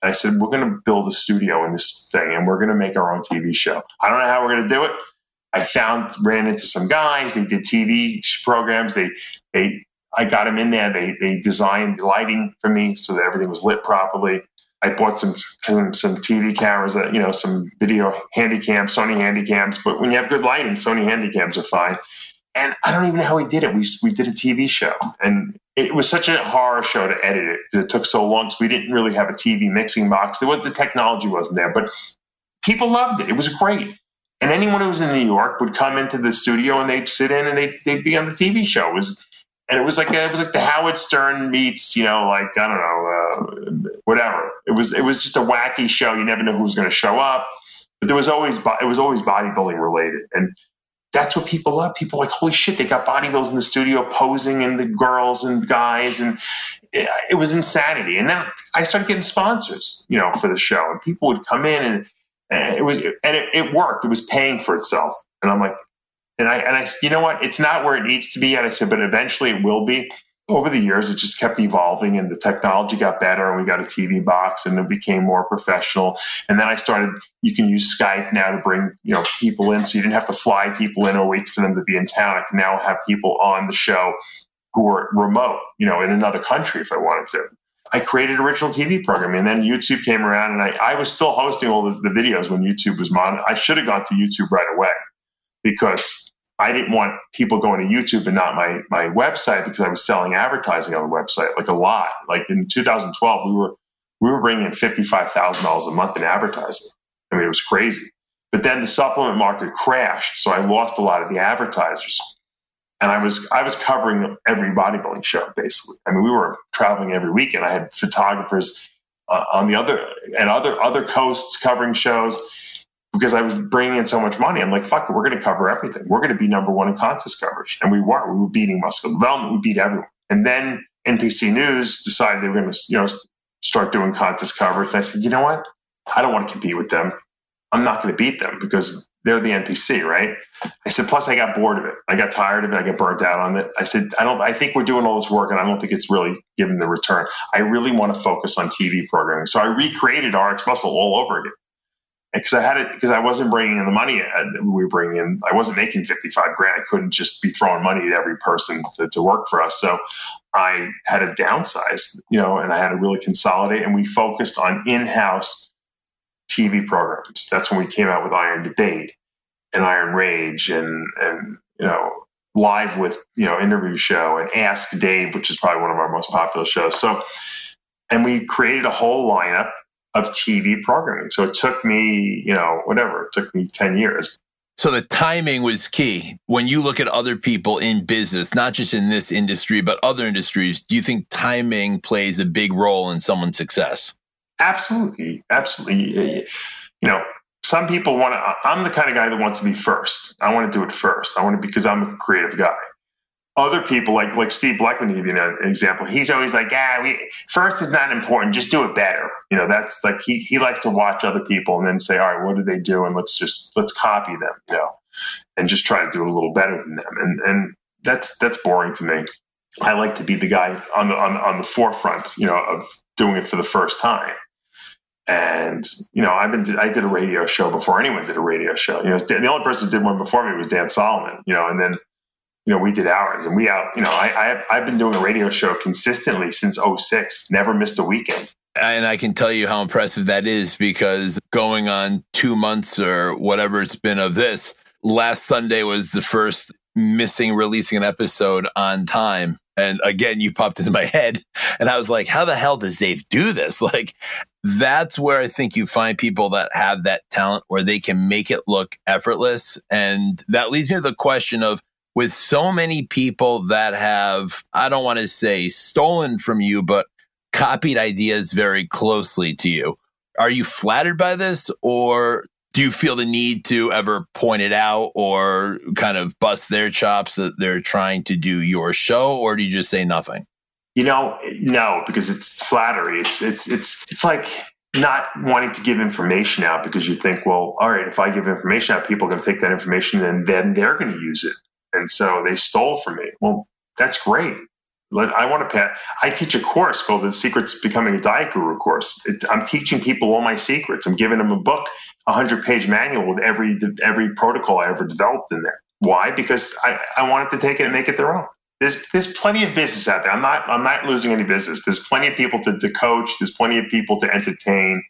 And I said, we're going to build a studio in this thing and we're going to make our own TV show. I don't know how we're going to do it. I found ran into some guys. They did TV programs. They they I got them in there. They they designed the lighting for me so that everything was lit properly. I bought some some TV cameras, uh, you know, some video handy cams, Sony handy cams. But when you have good lighting, Sony handy cams are fine. And I don't even know how we did it. We we did a TV show, and it was such a horror show to edit it because it took so long. Because we didn't really have a TV mixing box. There was the technology wasn't there, but people loved it. It was great. And anyone who was in New York would come into the studio and they'd sit in and they'd, they'd be on the TV show. It was, and it was like it was like the Howard Stern meets, you know, like I don't know, uh, whatever. It was it was just a wacky show. You never know who was going to show up, but there was always it was always bodybuilding related, and that's what people love. People like, holy shit, they got bodybuilders in the studio posing, and the girls and guys, and it, it was insanity. And then I started getting sponsors, you know, for the show, and people would come in and and it was, and it, it, worked. It was paying for itself. And I'm like, and I, and I, you know what? It's not where it needs to be yet. I said, but eventually it will be. Over the years, it just kept evolving and the technology got better and we got a TV box and it became more professional. And then I started, you can use Skype now to bring, you know, people in. So you didn't have to fly people in or wait for them to be in town. I can now have people on the show who are remote, you know, in another country if I wanted to. I created original TV programming. And then YouTube came around and I, I was still hosting all the, the videos when YouTube was mon. I should have gone to YouTube right away because I didn't want people going to YouTube and not my, my website because I was selling advertising on the website, like a lot. Like in 2012, we were, we were bringing in $55,000 a month in advertising. I mean, it was crazy. But then the supplement market crashed. So I lost a lot of the advertisers and I was I was covering every bodybuilding show basically. I mean, we were traveling every weekend. I had photographers uh, on the other and other other coasts covering shows because I was bringing in so much money. I'm like, fuck it, we're going to cover everything. We're going to be number one in contest coverage, and we were. We were beating muscle development. We beat everyone. And then NPC News decided they were going to you know start doing contest coverage. And I said, you know what? I don't want to compete with them. I'm not going to beat them because they're the NPC, right? I said, plus I got bored of it. I got tired of it. I got burnt out on it. I said, I don't, I think we're doing all this work and I don't think it's really giving the return. I really want to focus on TV programming. So I recreated RX Muscle all over again. Because I had it, because I wasn't bringing in the money we were bringing in. I wasn't making 55 grand. I couldn't just be throwing money at every person to, to work for us. So I had to downsize, you know, and I had to really consolidate. And we focused on in house TV programs. That's when we came out with Iron Debate and Iron Rage and, and, you know, live with, you know, interview show and Ask Dave, which is probably one of our most popular shows. So, and we created a whole lineup of TV programming. So it took me, you know, whatever, it took me 10 years. So the timing was key. When you look at other people in business, not just in this industry, but other industries, do you think timing plays a big role in someone's success? Absolutely. Absolutely. You know, some people want to, I'm the kind of guy that wants to be first. I want to do it first. I want to, because I'm a creative guy other people like like Steve Blechman to give you an example, he's always like, "Ah, we, first is not important. Just do it better." You know, that's like he he likes to watch other people and then say, "All right, what do they do?" and let's just let's copy them, you know, and just try to do it a little better than them. And and that's that's boring to me. I like to be the guy on the on, on the forefront, you know, of doing it for the first time. And you know, I've been I did a radio show before anyone did a radio show. You know, the only person who did one before me was Dan Solomon. You know, and then you know, we did ours and we out, you know, I, I, have been doing a radio show consistently since 06, never missed a weekend. And I can tell you how impressive that is because going on two months or whatever it's been of this, last Sunday was the first missing releasing an episode on time. And again, you popped into my head and I was like, how the hell does Dave do this? Like, that's where I think you find people that have that talent where they can make it look effortless. And that leads me to the question of, with so many people that have, I don't want to say stolen from you, but copied ideas very closely to you. Are you flattered by this or do you feel the need to ever point it out or kind of bust their chops that they're trying to do your show or do you just say nothing? You know, no, because it's flattery. It's it's it's it's like not wanting to give information out because you think, well, all right, if I give information out, people are going to take that information and then they're going to use it. And so they stole from me. Well, that's great. I want to pay. I teach a course called the Secrets Becoming a Diet Guru course. It, I'm teaching people all my secrets. I'm giving them a book, a hundred page manual with every every protocol I ever developed in there. Why? Because I, I wanted to take it and make it their own. There's there's plenty of business out there. I'm not I'm not losing any business. There's plenty of people to, to coach. There's plenty of people to entertain.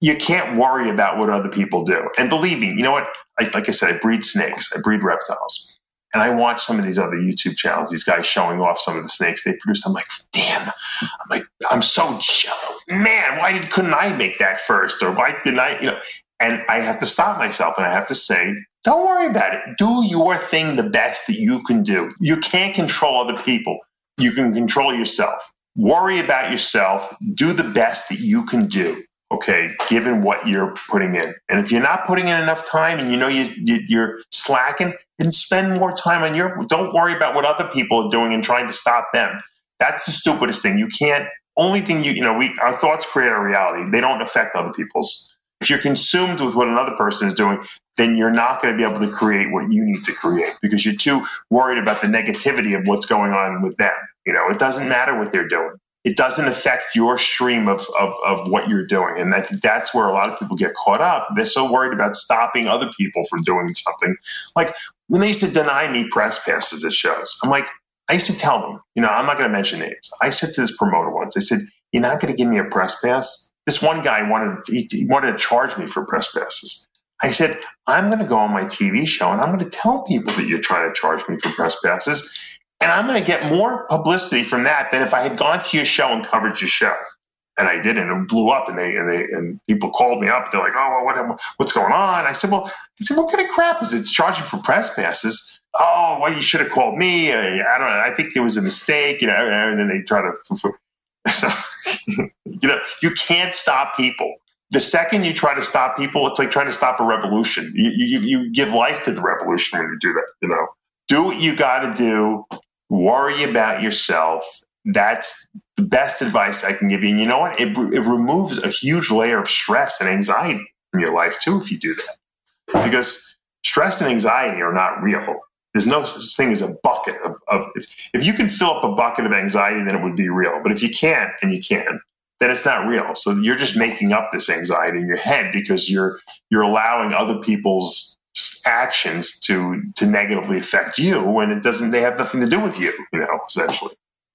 You can't worry about what other people do. And believe me, you know what? I, like I said, I breed snakes. I breed reptiles and I watch some of these other YouTube channels, these guys showing off some of the snakes they produced. I'm like, damn, I'm like, I'm so jealous. Man, why did, couldn't I make that first? Or why didn't I, you know? And I have to stop myself and I have to say, don't worry about it. Do your thing the best that you can do. You can't control other people. You can control yourself. Worry about yourself. Do the best that you can do okay, given what you're putting in. And if you're not putting in enough time and you know you, you, are slacking, then spend more time on your, don't worry about what other people are doing and trying to stop them. That's the stupidest thing. You can't, only thing you, you know, we, our thoughts create our reality. They don't affect other people's. If you're consumed with what another person is doing, then you're not going to be able to create what you need to create because you're too worried about the negativity of what's going on with them. You know, it doesn't matter what they're doing it doesn't affect your stream of, of, of what you're doing. And I think that's where a lot of people get caught up. They're so worried about stopping other people from doing something. Like when they used to deny me press passes at shows, I'm like, I used to tell them, you know, I'm not going to mention names. I said to this promoter once, I said, You're not going to give me a press pass? This one guy wanted, he, he wanted to charge me for press passes. I said, I'm going to go on my TV show and I'm going to tell people that you're trying to charge me for press passes. And I'm going to get more publicity from that than if I had gone to your show and covered your show. And I did, and it blew up. And they and they and people called me up. They're like, "Oh, what, what's going on?" I said, "Well, I said, what kind of crap is it? It's charging for press passes." Oh, well, you should have called me. I, I don't know. I think there was a mistake, you know. And then they try to, so you know, you can't stop people. The second you try to stop people, it's like trying to stop a revolution. You, you, you give life to the revolution when you do that. You know, do what you got to do worry about yourself. That's the best advice I can give you. And you know what? It, it removes a huge layer of stress and anxiety from your life too if you do that. Because stress and anxiety are not real. There's no such thing as a bucket of, of if, if you can fill up a bucket of anxiety, then it would be real. But if you can't, and you can, then it's not real. So you're just making up this anxiety in your head because you're you're allowing other people's actions to to negatively affect you when it doesn't they have nothing to do with you you know essentially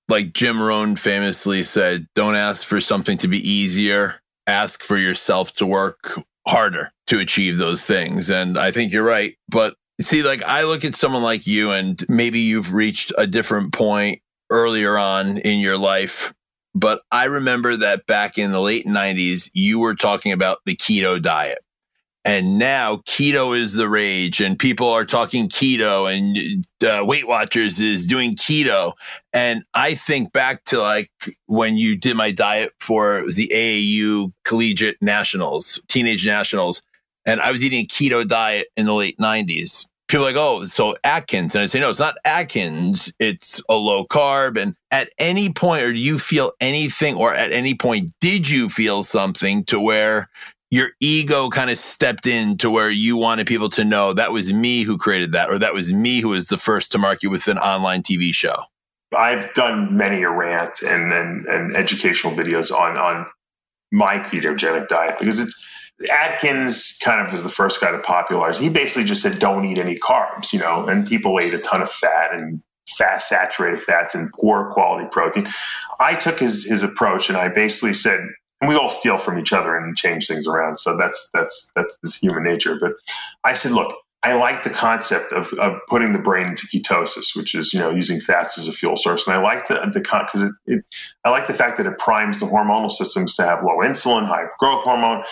like Jim Rohn famously said, don't ask for something to be easier, ask for yourself to work harder to achieve those things. And I think you're right. But see, like I look at someone like you, and maybe you've reached a different point earlier on in your life. But I remember that back in the late 90s, you were talking about the keto diet. And now keto is the rage, and people are talking keto, and uh, Weight Watchers is doing keto. And I think back to like when you did my diet for it was the AAU Collegiate Nationals, Teenage Nationals, and I was eating a keto diet in the late 90s. People like, oh, so Atkins. And I say, no, it's not Atkins. It's a low carb. And at any point, or do you feel anything, or at any point, did you feel something to where your ego kind of stepped in to where you wanted people to know that was me who created that, or that was me who was the first to market with an online TV show? I've done many a rant and, and, and educational videos on, on my ketogenic diet because it's Atkins kind of was the first guy to popularize. He basically just said, don't eat any carbs, you know, and people ate a ton of fat and fast saturated fats and poor quality protein. I took his, his approach and I basically said, and we all steal from each other and change things around. So that's that's that's human nature. But I said, look, I like the concept of, of putting the brain into ketosis, which is you know using fats as a fuel source, and I like the the because it, it, I like the fact that it primes the hormonal systems to have low insulin, high growth hormone.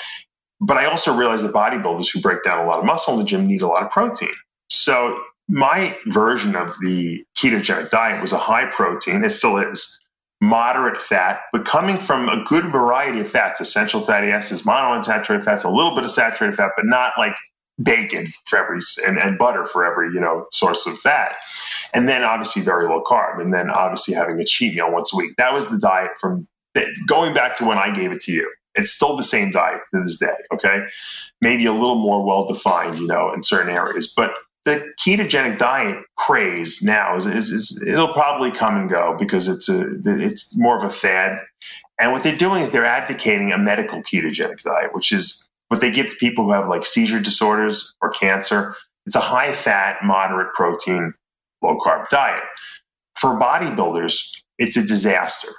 But I also realize that bodybuilders who break down a lot of muscle in the gym need a lot of protein. So my version of the ketogenic diet was a high protein. It still is moderate fat, but coming from a good variety of fats, essential fatty acids, monounsaturated fats, a little bit of saturated fat, but not like bacon for every and, and butter for every you know source of fat. And then obviously very low carb and then obviously having a cheat meal once a week. That was the diet from going back to when i gave it to you. It's still the same diet to this day okay? Maybe a little more well defined you know in certain areas but the ketogenic diet craze now is, is, is, it'll probably come and go because it's a it's more of a fad. And what they're doing is they're advocating a medical ketogenic diet, which is what they give to people who have like seizure disorders or cancer. It's a high fat, moderate protein, low carb diet. For bodybuilders, it's a disaster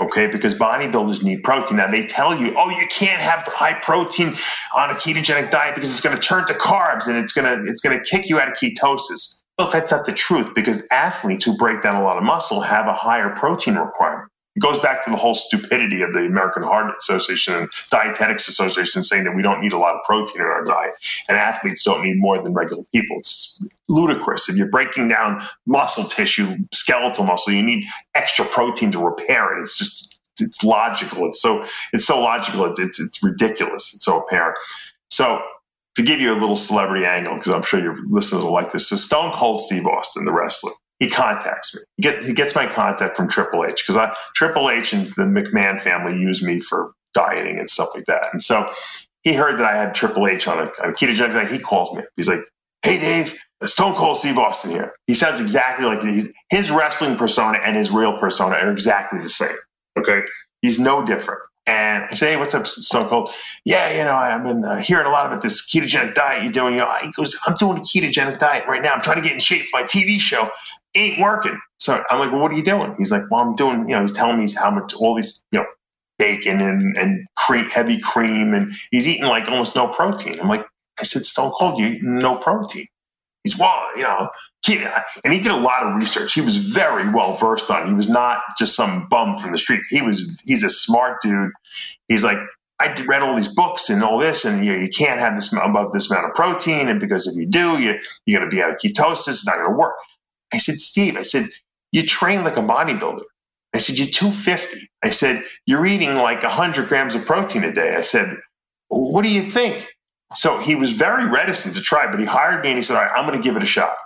okay? Because bodybuilders need protein. Now they tell you, oh, you can't have high protein on a ketogenic diet because it's going to turn to carbs and it's going to it's going to kick you out of ketosis. Well, that's not the truth because athletes who break down a lot of muscle have a higher protein requirement. It goes back to the whole stupidity of the American Heart Association and Dietetics Association saying that we don't need a lot of protein in our diet and athletes don't need more than regular people. It's ludicrous. If you're breaking down muscle tissue, skeletal muscle, you need extra protein to repair it. It's just it's logical. It's so it's so logical. It's it's, ridiculous. It's so apparent. So to give you a little celebrity angle, because I'm sure your listeners will like this. So Stone Cold Steve Austin, the wrestler, he contacts me. He, get, he gets my contact from Triple H because Triple H and the McMahon family use me for dieting and stuff like that. And so he heard that I had Triple H on a, on a ketogenic diet. He calls me. He's like, "Hey, Dave, Stone Cold Steve Austin here." He sounds exactly like his wrestling persona and his real persona are exactly the same. Okay, he's no different. And I say, hey, what's up, Stone Cold? Yeah, you know, I've been uh, hearing a lot about this ketogenic diet you're doing. You know, he goes, I'm doing a ketogenic diet right now. I'm trying to get in shape for my TV show ain't working. So I'm like, well, what are you doing? He's like, well, I'm doing, you know, he's telling me how much all these, you know, bacon and, and cream, heavy cream, and he's eating like almost no protein. I'm like, I said, Stone Cold, you no protein. He's well, you know, and he did a lot of research. He was very well versed on. He was not just some bum from the street. He was. He's a smart dude. He's like, I read all these books and all this, and you, know, you can't have this above this amount of protein, and because if you do, you, you're going to be out of ketosis. It's not going to work. I said, Steve, I said, you train like a bodybuilder. I said, you're 250. I said, you're eating like 100 grams of protein a day. I said, what do you think? So he was very reticent to try, but he hired me and he said, all right, I'm going to give it a shot.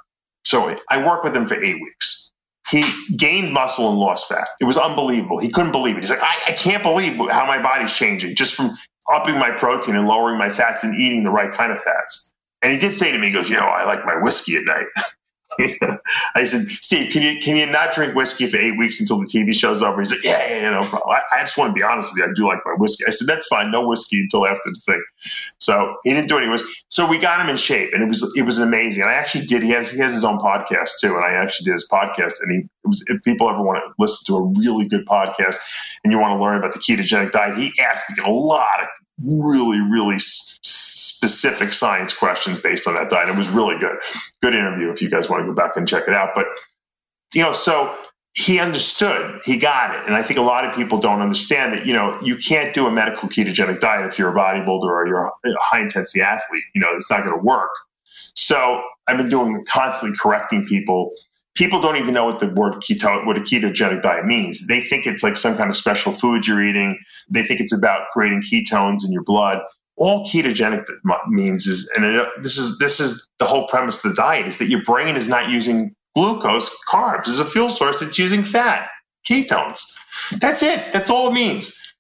So I worked with him for eight weeks. He gained muscle and lost fat. It was unbelievable. He couldn't believe it. He's like, I, I can't believe how my body's changing just from upping my protein and lowering my fats and eating the right kind of fats. And he did say to me, he goes, you know, I like my whiskey at night. I said, Steve, can you can you not drink whiskey for eight weeks until the TV show's over? He's like, yeah, yeah, yeah no problem. I, I, just want to be honest with you. I do like my whiskey. I said, that's fine. No whiskey until after the thing. So he didn't do any whiskey. So we got him in shape, and it was it was amazing. And I actually did. He has he has his own podcast too, and I actually did his podcast. And he was, if people ever want to listen to a really good podcast and you want to learn about the ketogenic diet, he asked me a lot of really really specific science questions based on that diet. It was really good. Good interview if you guys want to go back and check it out. But, you know, so he understood, he got it. And I think a lot of people don't understand that, you know, you can't do a medical ketogenic diet if you're a bodybuilder or you're a high intensity athlete. You know, it's not going to work. So I've been doing constantly correcting people. People don't even know what the word keto, what a ketogenic diet means. They think it's like some kind of special food you're eating. They think it's about creating ketones in your blood all ketogenic means is, and this is this is the whole premise of the diet is that your brain is not using glucose, carbs as a fuel source; it's using fat, ketones. That's it. That's all it means.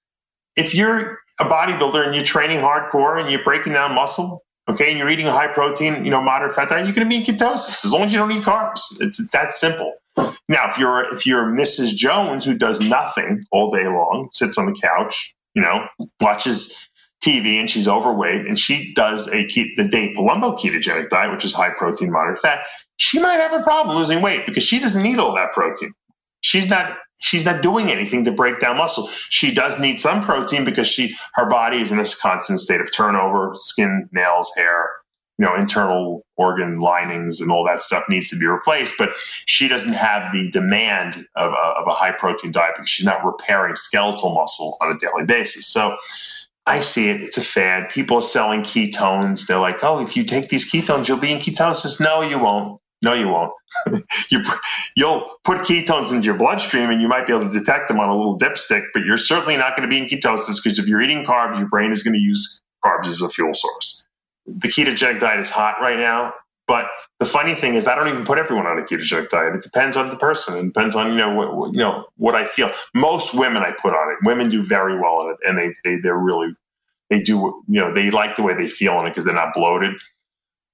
If you're a bodybuilder and you're training hardcore and you're breaking down muscle, okay, and you're eating a high protein, you know, moderate fat diet, you're going to be in ketosis as long as you don't eat carbs. It's that simple. Now, if you're if you're Mrs. Jones who does nothing all day long, sits on the couch, you know, watches TV and she's overweight and she does a the Dave Palumbo ketogenic diet, which is high protein, moderate fat, she might have a problem losing weight because she doesn't need all that protein. She's not she's not doing anything to break down muscle. She does need some protein because she her body is in a constant state of turnover, skin, nails, hair, you know, internal organ linings and all that stuff needs to be replaced. But she doesn't have the demand of a, of a high protein diet because she's not repairing skeletal muscle on a daily basis. So I see it. It's a fad. People are selling ketones. They're like, oh, if you take these ketones, you'll be in ketosis. No, you won't. No, you won't. you, will put ketones into your bloodstream and you might be able to detect them on a little dipstick, but you're certainly not going to be in ketosis because if you're eating carbs, your brain is going to use carbs as a fuel source. The ketogenic diet is hot right now. But the funny thing is, I don't even put everyone on a ketogenic diet. It depends on the person. It depends on you know what you know what I feel. Most women I put on it. Women do very well in it, and they they they're really they do you know they like the way they feel in it because they're not bloated.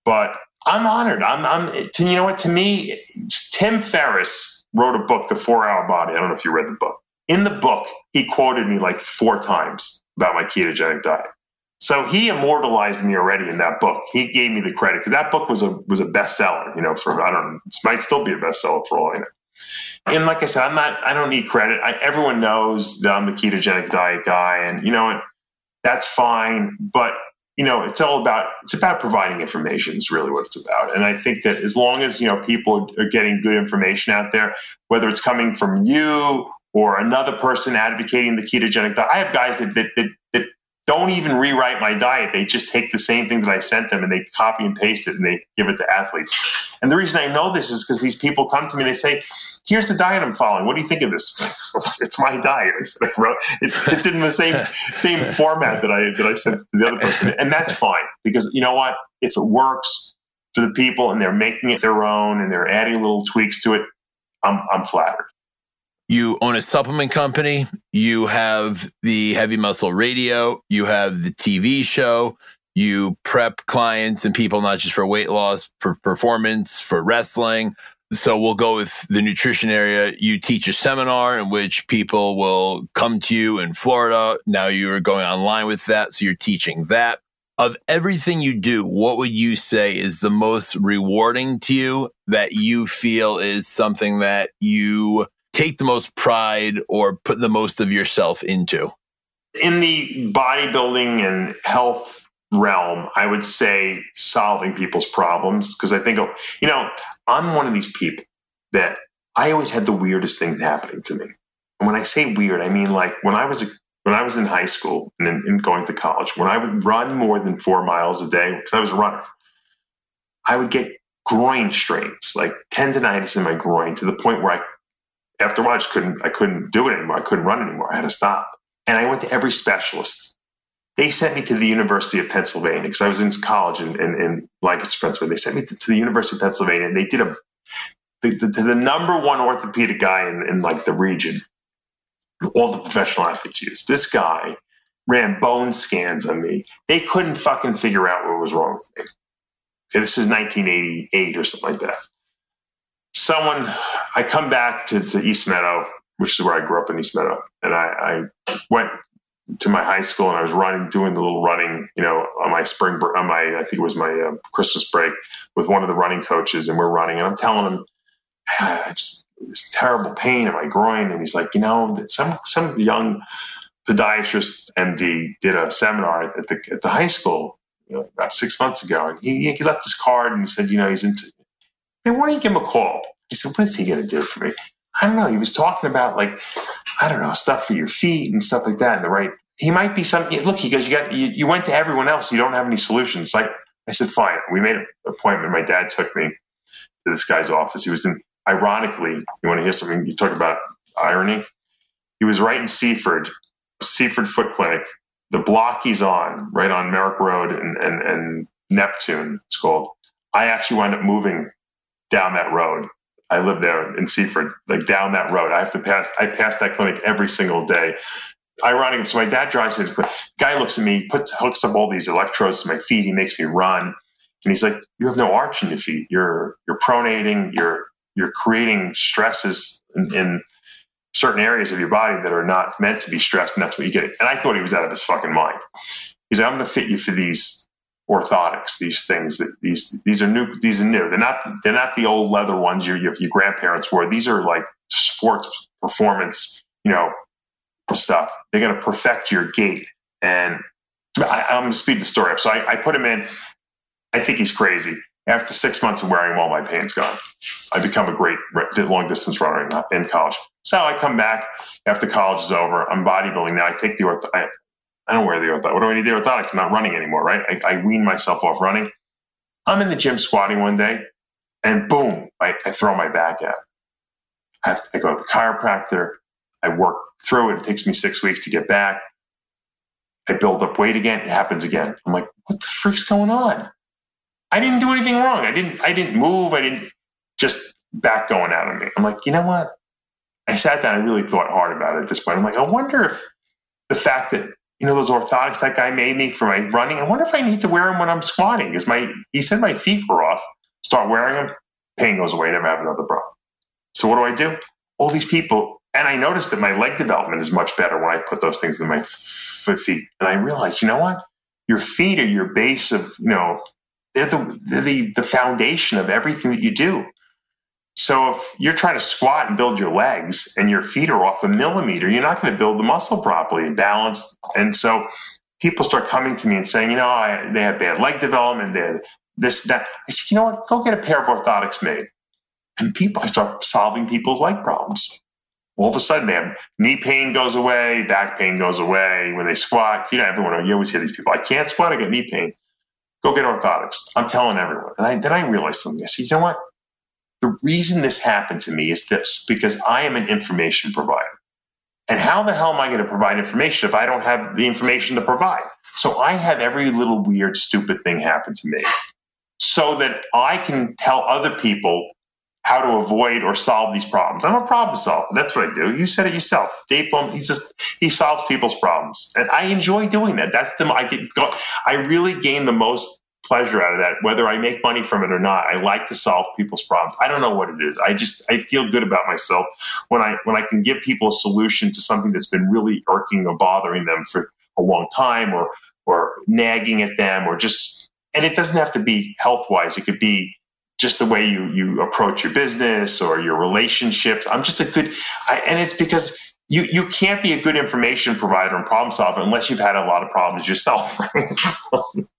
But I'm honored. I'm I'm to, you know what to me, Tim Ferriss wrote a book, The Four Hour Body. I don't know if you read the book. In the book, he quoted me like four times about my ketogenic diet. So he immortalized me already in that book. He gave me the credit because that book was a was a bestseller. You know, for I don't it might still be a bestseller for all I know. And like I said, I'm not. I don't need credit. I, everyone knows that I'm the ketogenic diet guy, and you know, that's fine. But you know, it's all about it's about providing information. Is really what it's about. And I think that as long as you know people are getting good information out there, whether it's coming from you or another person advocating the ketogenic diet, I have guys that that, that, that don't even rewrite my diet. They just take the same thing that I sent them and they copy and paste it and they give it to athletes. And the reason I know this is because these people come to me, they say, Here's the diet I'm following. What do you think of this? it's my diet. I said, it, it's in the same same format that I that I sent to the other person. And that's fine because you know what? If it works for the people and they're making it their own and they're adding little tweaks to it, I'm I'm flattered. You own a supplement company. You have the Heavy Muscle Radio. You have the TV show. You prep clients and people not just for weight loss, for performance, for wrestling. So we'll go with the nutrition area. You teach a seminar in which people will come to you in Florida. Now you're going online with that. So you're teaching that. Of everything you do, what would you say is the most rewarding to you that you feel is something that you take the most pride or put the most of yourself into? In the bodybuilding and health realm, I would say solving people's problems because I think, you know, I'm one of these people that I always had the weirdest things happening to me. And when I say weird, I mean like when I was a, when I was in high school and, and going to college, when I would run more than four miles a day because I was a runner, I would get groin strains, like tendonitis in my groin, to the point where I after a while, I just couldn't, I couldn't do it anymore. I couldn't run anymore. I had to stop. And I went to every specialist. They sent me to the University of Pennsylvania because I was in college in, in, in Lancaster, Pennsylvania. They sent me to, to, the University of Pennsylvania and they did a, the, the, to the number one orthopedic guy in, in like the region, all the professional athletes use. This guy ran bone scans on me. They couldn't fucking figure out what was wrong with me. Okay, this is 1988 or something like that. Someone, I come back to, to East Meadow, which is where I grew up in East Meadow, and I, I went to my high school and I was running, doing the little running, you know, on my spring, on my, I think it was my uh, Christmas break with one of the running coaches, and we're running, and I'm telling him, ah, it's, this terrible pain in my groin, and he's like, you know, some some young podiatrist MD did a seminar at the at the high school you know, about six months ago, and he, he left his card and he said, you know, he's into. Hey, why don't you give him a call? He said, what is he going to do for me? I don't know. He was talking about like, I don't know, stuff for your feet and stuff like that. And the right, he might be some. Look, he goes, you got, you, you went to everyone else. You don't have any solutions. Like I said, fine. We made an appointment. My dad took me to this guy's office. He was in. Ironically, you want to hear something? You talk about irony. He was right in Seaford, Seaford Foot Clinic. The block he's on, right on Merrick Road and, and, and Neptune, it's called. I actually wound up moving down that road. I live there in Seaford, like down that road. I have to pass. I pass that clinic every single day. Ironic. So my dad drives me to the clinic. Guy looks at me, puts hooks up all these electrodes to my feet. He makes me run, and he's like, "You have no arch in your feet. You're you're pronating. You're you're creating stresses in, in certain areas of your body that are not meant to be stressed, and that's what you get. And I thought he was out of his fucking mind. He's like, I'm going to fit you for these orthotics, these things that these these are new. These are new. They're not they're not the old leather ones your your, your grandparents wore. These are like sports performance, you know, stuff. They're going to perfect your gait. And I, am going to speed the story up. So I, I put him in. I think he's crazy. After six months of wearing them, all my pain's gone. I become a great long distance runner in college. So I come back after college is over. I'm bodybuilding now. I take the ortho. I, I don't wear the ortho. What do I need the orthotics? I'm not running anymore, right? I, I wean myself off running. I'm in the gym squatting one day, and boom, I, I throw my back out. I, have to, I go to the chiropractor. I work through it. It takes me six weeks to get back. I build up weight again. It happens again. I'm like, what the freak's going on? I didn't do anything wrong. I didn't I didn't move. I didn't just back going out on me. I'm like, you know what? I sat down I really thought hard about it at this point. I'm like, I wonder if the fact that you know those orthotics that guy made me for my running. I wonder if I need to wear them when I'm squatting. Because my he said my feet were off. Start wearing them, pain goes away. Never have another problem. So what do I do? All these people, and I noticed that my leg development is much better when I put those things in my f- feet. And I realized, you know what? Your feet are your base of you know they're the, they're the, the foundation of everything that you do. So if you're trying to squat and build your legs and your feet are off a millimeter, you're not going to build the muscle properly and balance. And so people start coming to me and saying, you know, I, they have bad leg development, they have this, that. I said, you know what? Go get a pair of orthotics made. And people, I start solving people's leg problems. All of a sudden, man, knee pain goes away, back pain goes away. When they squat, you know, everyone, you always hear these people, I can't squat, I get knee pain. Go get orthotics. I'm telling everyone. And I, then I realized something. I said, you know what? The reason this happened to me is this because I am an information provider. And how the hell am I going to provide information if I don't have the information to provide? So I have every little weird, stupid thing happen to me so that I can tell other people how to avoid or solve these problems. I'm a problem solver. That's what I do. You said it yourself. Dave Palumbo, he just he solves people's problems, and I enjoy doing that. That's the I get. I really gain the most pleasure out of that, whether I make money from it or not. I like to solve people's problems. I don't know what it is. I just I feel good about myself when I when I can give people a solution to something that's been really irking or bothering them for a long time, or or nagging at them, or just. And it doesn't have to be health wise. It could be just the way you you approach your business or your relationships. I'm just a good, I, and it's because you you can't be a good information provider and problem solver unless you've had a lot of problems yourself. Right?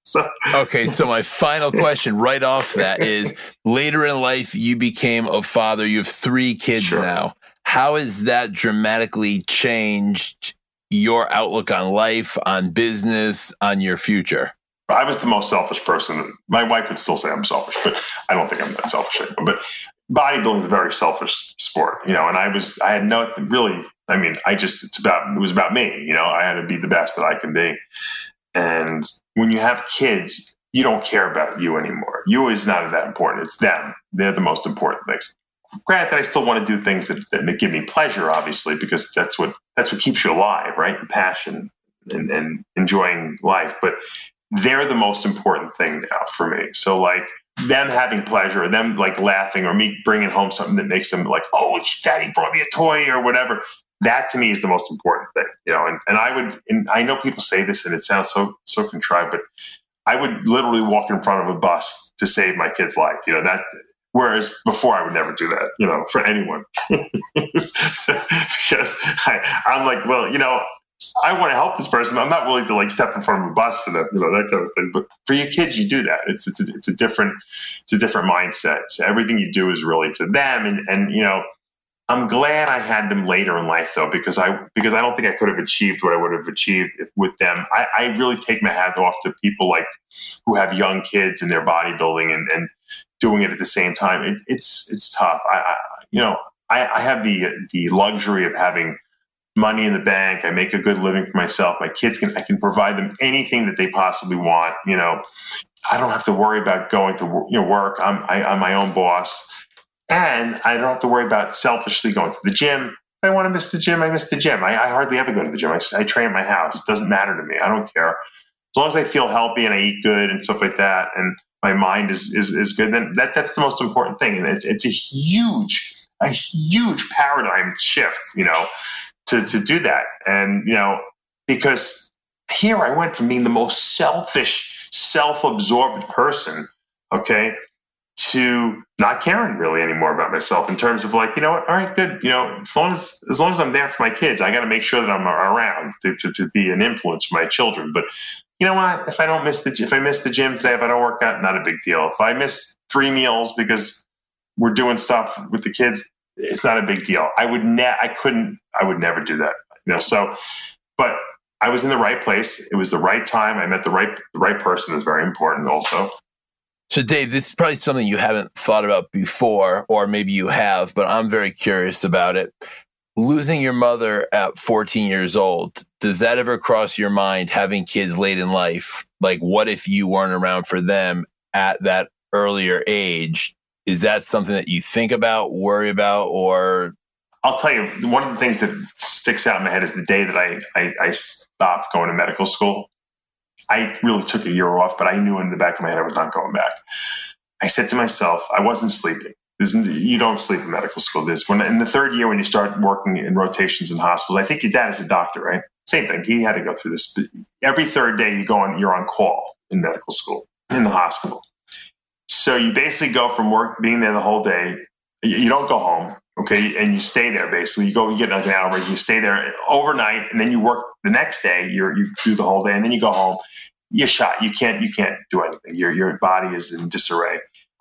so, okay, so my final question right off that is: later in life, you became a father. You have three kids sure. now. How has that dramatically changed your outlook on life, on business, on your future? I was the most selfish person. My wife would still say I'm selfish, but I don't think I'm that selfish anymore. But bodybuilding is a very selfish sport, you know, and I was, I had no, really, I mean, I just, it's about, it was about me, you know, I had to be the best that I can be. And when you have kids, you don't care about you anymore. You is not that important. It's them. They're the most important things. Granted, I still want to do things that, that give me pleasure, obviously, because that's what, that's what keeps you alive, right? The passion and, and enjoying life. But they're the most important thing now for me. So like them having pleasure or them like laughing or me bringing home something that makes them like, oh, daddy brought me a toy or whatever. That to me is the most important thing, you know. And, and I would, and I know people say this and it sounds so so contrived, but I would literally walk in front of a bus to save my kid's life. You know that. Whereas before, I would never do that. You know, for anyone, so, because I, I'm like, well, you know, I want to help this person. I'm not willing to like step in front of a bus for them, you know, that kind of thing. But for your kids, you do that. It's it's a, it's a different it's a different mindset. So everything you do is really to them, and and you know, I'm glad I had them later in life though, because I because I don't think I could have achieved what I would have achieved if, with them. I, I really take my hat off to people like who have young kids and their bodybuilding and and doing it at the same time. It, it's it's tough. I, I you know I, I have the the luxury of having money in the bank. I make a good living for myself. My kids can I can provide them anything that they possibly want. You know, I don't have to worry about going to you know work. I'm I, am i am my own boss, and I don't have to worry about selfishly going to the gym. If I want to miss the gym, I miss the gym. I, I hardly ever go to the gym. I, I train at my house. It doesn't matter to me. I don't care as long as I feel healthy and I eat good and stuff like that, and my mind is is, is good. Then that that's the most important thing, and it's it's a huge a huge paradigm shift. You know to, to do that. And, you know, because here I went from being the most selfish, self absorbed person, okay, to not caring really anymore about myself in terms of like, you know what, all right, good. You know, as long as as long as I'm there for my kids, I got to make sure that I'm around to, to, to be an influence for my children. But you know what? If I don't miss the if I miss the gym today, if I don't work out, not a big deal. If I miss three meals because we're doing stuff with the kids, it's not a big deal. I would ne- I couldn't I would never do that. You know, so but I was in the right place. It was the right time. I met the right the right person is very important also. So Dave, this is probably something you haven't thought about before or maybe you have, but I'm very curious about it. Losing your mother at 14 years old, does that ever cross your mind having kids late in life? Like what if you weren't around for them at that earlier age? Is that something that you think about, worry about, or? I'll tell you, one of the things that sticks out in my head is the day that I, I, I stopped going to medical school. I really took a year off, but I knew in the back of my head I was not going back. I said to myself, I wasn't sleeping. you don't sleep in medical school. This when in the third year when you start working in rotations in hospitals. I think your dad is a doctor, right? Same thing. He had to go through this. Every third day you go on, you're on call in medical school in the hospital. So you basically go from work, being there the whole day. You don't go home, okay, and you stay there. Basically, you go, you get like an hour break, you stay there overnight, and then you work the next day. You you do the whole day, and then you go home. You're shot. You can't you can't do anything. Your your body is in disarray.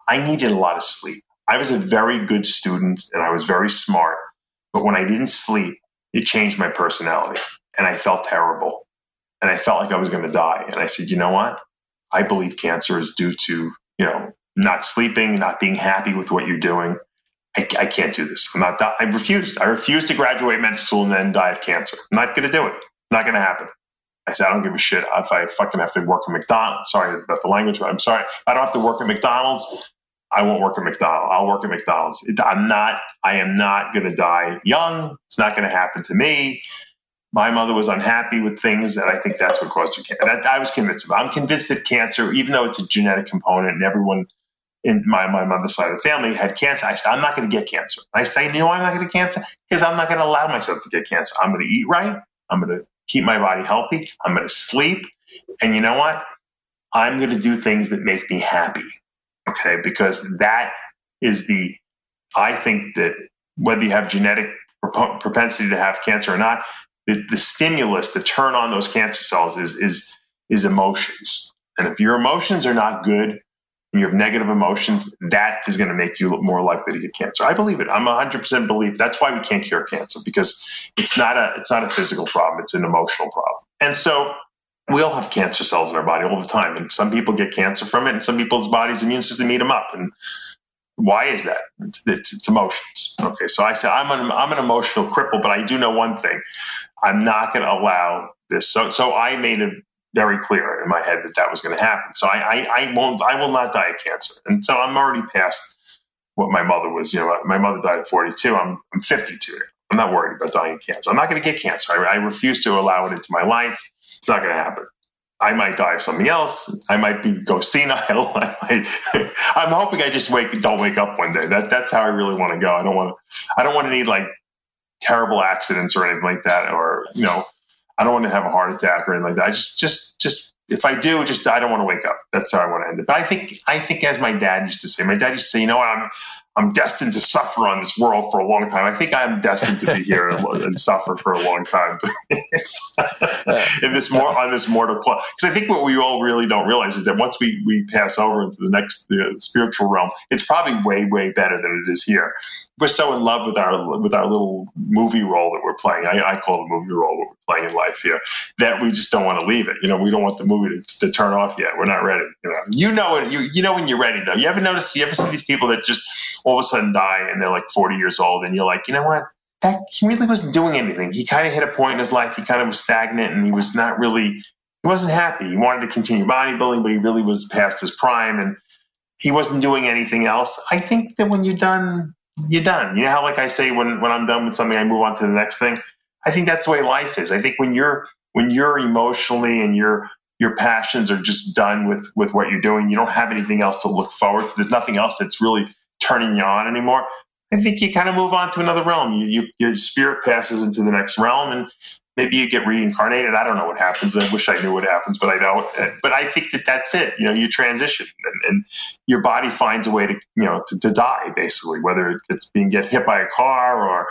I needed a lot of sleep. I was a very good student, and I was very smart. But when I didn't sleep, it changed my personality, and I felt terrible, and I felt like I was going to die. And I said, you know what? I believe cancer is due to you know, not sleeping, not being happy with what you're doing. I, I can't do this. I'm not. I refused. I refused to graduate medical school and then die of cancer. I'm not going to do it. Not going to happen. I said, I don't give a shit if I fucking have to work at McDonald's. Sorry about the language, but I'm sorry. I don't have to work at McDonald's. I won't work at McDonald's. I'll work at McDonald's. I'm not. I am not going to die young. It's not going to happen to me my mother was unhappy with things that I think that's what caused her cancer. I was convinced of. I'm convinced that cancer, even though it's a genetic component and everyone in my, my mother's side of the family had cancer, I said, I'm not going to get cancer. I said, you know I'm not going to get cancer? Because I'm not going to allow myself to get cancer. I'm going to eat right. I'm going to keep my body healthy. I'm going to sleep. And you know what? I'm going to do things that make me happy. Okay. Because that is the, I think that whether you have genetic propensity to have cancer or not, the, the stimulus to turn on those cancer cells is is is emotions. And if your emotions are not good you have negative emotions, that is going to make you more likely to get cancer. I believe it. I'm 100% believe. That's why we can't cure cancer because it's not a it's not a physical problem, it's an emotional problem. And so we all have cancer cells in our body all the time and some people get cancer from it and some people's body's immune system eat them up and why is that? It's, it's, emotions. Okay, so I said I'm an I'm an emotional cripple, but I do know one thing: I'm not going to allow this. So so I made it very clear in my head that that was going to happen. So I, I I won't I will not die of cancer, and so I'm already past what my mother was. You know, my mother died at 42. I'm I'm 52. I'm not worried about dying of cancer. I'm not going to get cancer. I, I refuse to allow it into my life. It's not going to happen. I might die of something else. I might be go senile. I might, I'm hoping I just wake don't wake up one day. That that's how I really want to go. I don't want to. I don't want to need like terrible accidents or anything like that, or you know, I don't want to have a heart attack or anything like that. I just just just if I do, just I don't want to wake up. That's how I want to end it. But I think I think as my dad used to say, my dad used to say, you know what, I'm I'm destined to suffer on this world for a long time. I think I'm destined to be here and, and suffer for a long time in this more on this mortal coil. Because I think what we all really don't realize is that once we we pass over into the next the spiritual realm, it's probably way way better than it is here. We're so in love with our with our little movie role that we're playing. I, I call it a movie role what we're playing in life here. That we just don't want to leave it. You know, we don't want the movie to, to turn off yet. We're not ready. You know, you know it. You you know when you're ready though. You ever notice? You ever see these people that just all of a sudden die and they're like 40 years old and you're like, you know what? That he really wasn't doing anything. He kind of hit a point in his life. He kind of was stagnant and he was not really, he wasn't happy. He wanted to continue bodybuilding, but he really was past his prime and he wasn't doing anything else. I think that when you're done, you're done. You know how, like I say, when, when I'm done with something, I move on to the next thing. I think that's the way life is. I think when you're, when you're emotionally and you're, your passions are just done with with what you're doing. You don't have anything else to look forward to. There's nothing else that's really turning you on anymore. I think you kind of move on to another realm. You, you, your spirit passes into the next realm, and maybe you get reincarnated. I don't know what happens. I wish I knew what happens, but I don't. But I think that that's it. You know, you transition, and, your body finds a way to you know to, to, die, basically, whether it's being get hit by a car or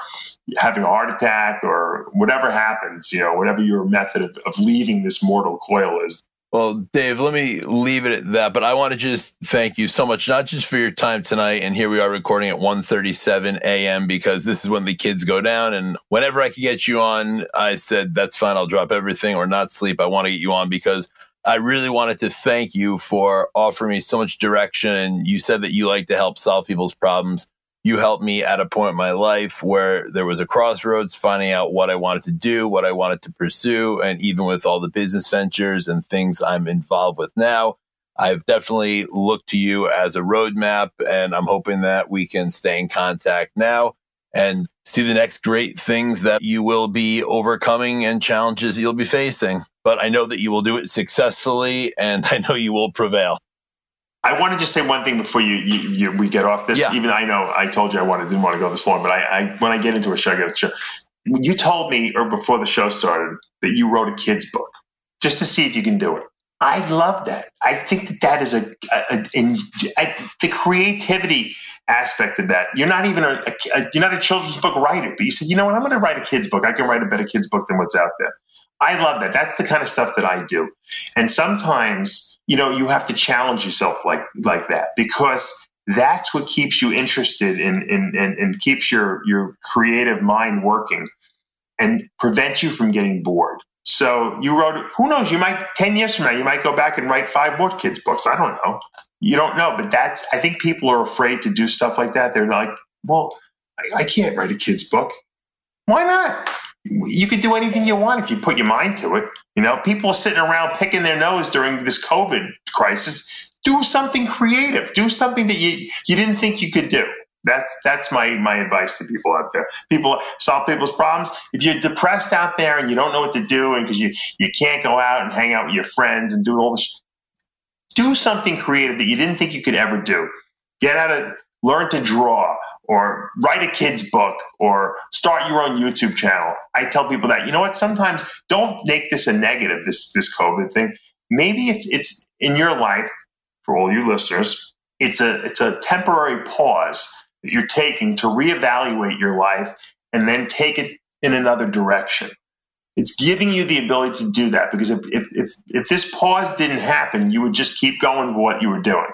having a heart attack or whatever happens. You know, whatever your method of, of leaving this mortal coil is. Well, Dave, let me leave it at that. But I want to just thank you so much, not just for your time tonight. And here we are recording at 1.37 a.m. because this is when the kids go down. And whenever I could get you on, I said, that's fine. I'll drop everything or not sleep. I want to get you on because I really wanted to thank you for offering me so much direction. You said that you like to help solve people's problems you helped me at a point in my life where there was a crossroads finding out what I wanted to do, what I wanted to pursue. And even with all the business ventures and things I'm involved with now, I've definitely looked to you as a roadmap. And I'm hoping that we can stay in contact now and see the next great things that you will be overcoming and challenges you'll be facing. But I know that you will do it successfully and I know you will prevail. I want to just say one thing before you, you, you we get off this. Yeah. Even I know I told you I wanted didn't want to go this long, but I, I when I get into a show, I get a show. You told me, or before the show started, that you wrote a kid's book just to see if you can do it. I love that. I think that that is a, a, a, a the creativity aspect of that. You're not even a, you're not a children's book writer, but you said, you know what, I'm going to write a kid's book. I can write a better kid's book than what's out there. I love that. That's the kind of stuff that I do. And sometimes you know you have to challenge yourself like like that because that's what keeps you interested in and in, in, in, keeps your your creative mind working and prevents you from getting bored. So you wrote who knows you might 10 years from now you might go back and write five more kids books. I don't know. You don't know but that's i think people are afraid to do stuff like that. They're like well i, I can't write a kid's book. Why not you could do anything you want if you put your mind to it. You know, people are sitting around picking their nose during this COVID crisis. Do something creative. Do something that you, you didn't think you could do. That's that's my my advice to people out there. People solve people's problems. If you're depressed out there and you don't know what to do, and because you you can't go out and hang out with your friends and do all this, do something creative that you didn't think you could ever do. Get out of learn to draw or write a kid's book or start your own YouTube channel. I tell people that, you know what, sometimes don't make this a negative, this this COVID thing. Maybe it's it's in your life, for all you listeners, it's a it's a temporary pause that you're taking to reevaluate your life and then take it in another direction. It's giving you the ability to do that because if, if, if, if this pause didn't happen, you would just keep going with what you were doing.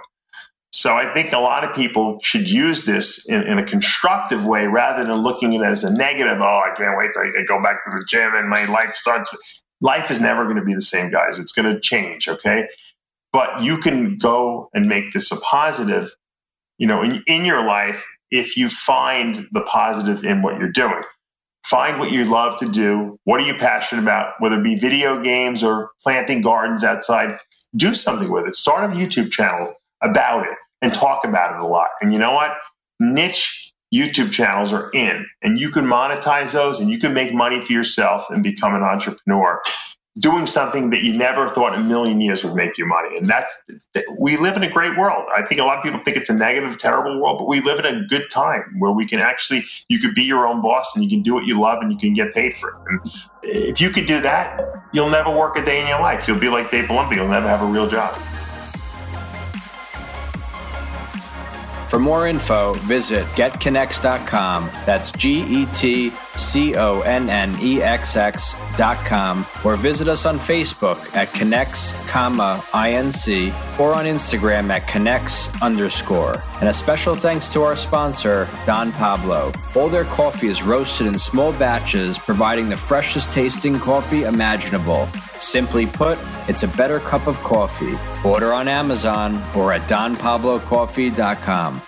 So I think a lot of people should use this in, in, a constructive way rather than looking at it as a negative. Oh, I can't wait till I go back to the gym and my life starts. Life is never going to be the same, guys. It's going to change, okay? But you can go and make this a positive, you know, in, in your life if you find the positive in what you're doing. Find what you love to do. What are you passionate about? Whether it be video games or planting gardens outside, do something with it. Start a YouTube channel about it and talk about it a lot. And you know what? Niche YouTube channels are in, and you can monetize those and you can make money for yourself and become an entrepreneur. doing something that you never thought a million years would make you money. And that's, we live in a great world. I think a lot of people think it's a negative, terrible world, but we live in a good time where we can actually, you could be your own boss and you can do what you love and you can get paid for it. And if you could do that, you'll never work a day in your life. You'll be like Dave Palumbo. You'll never have a real job. For more info, visit getconnex.com. That's G E T C O N N E X com, Or visit us on Facebook at Connex, comma, INC, or on Instagram at Connex underscore. And a special thanks to our sponsor, Don Pablo. All their coffee is roasted in small batches, providing the freshest tasting coffee imaginable. Simply put, it's a better cup of coffee. Order on Amazon or at donpablocoffee.com.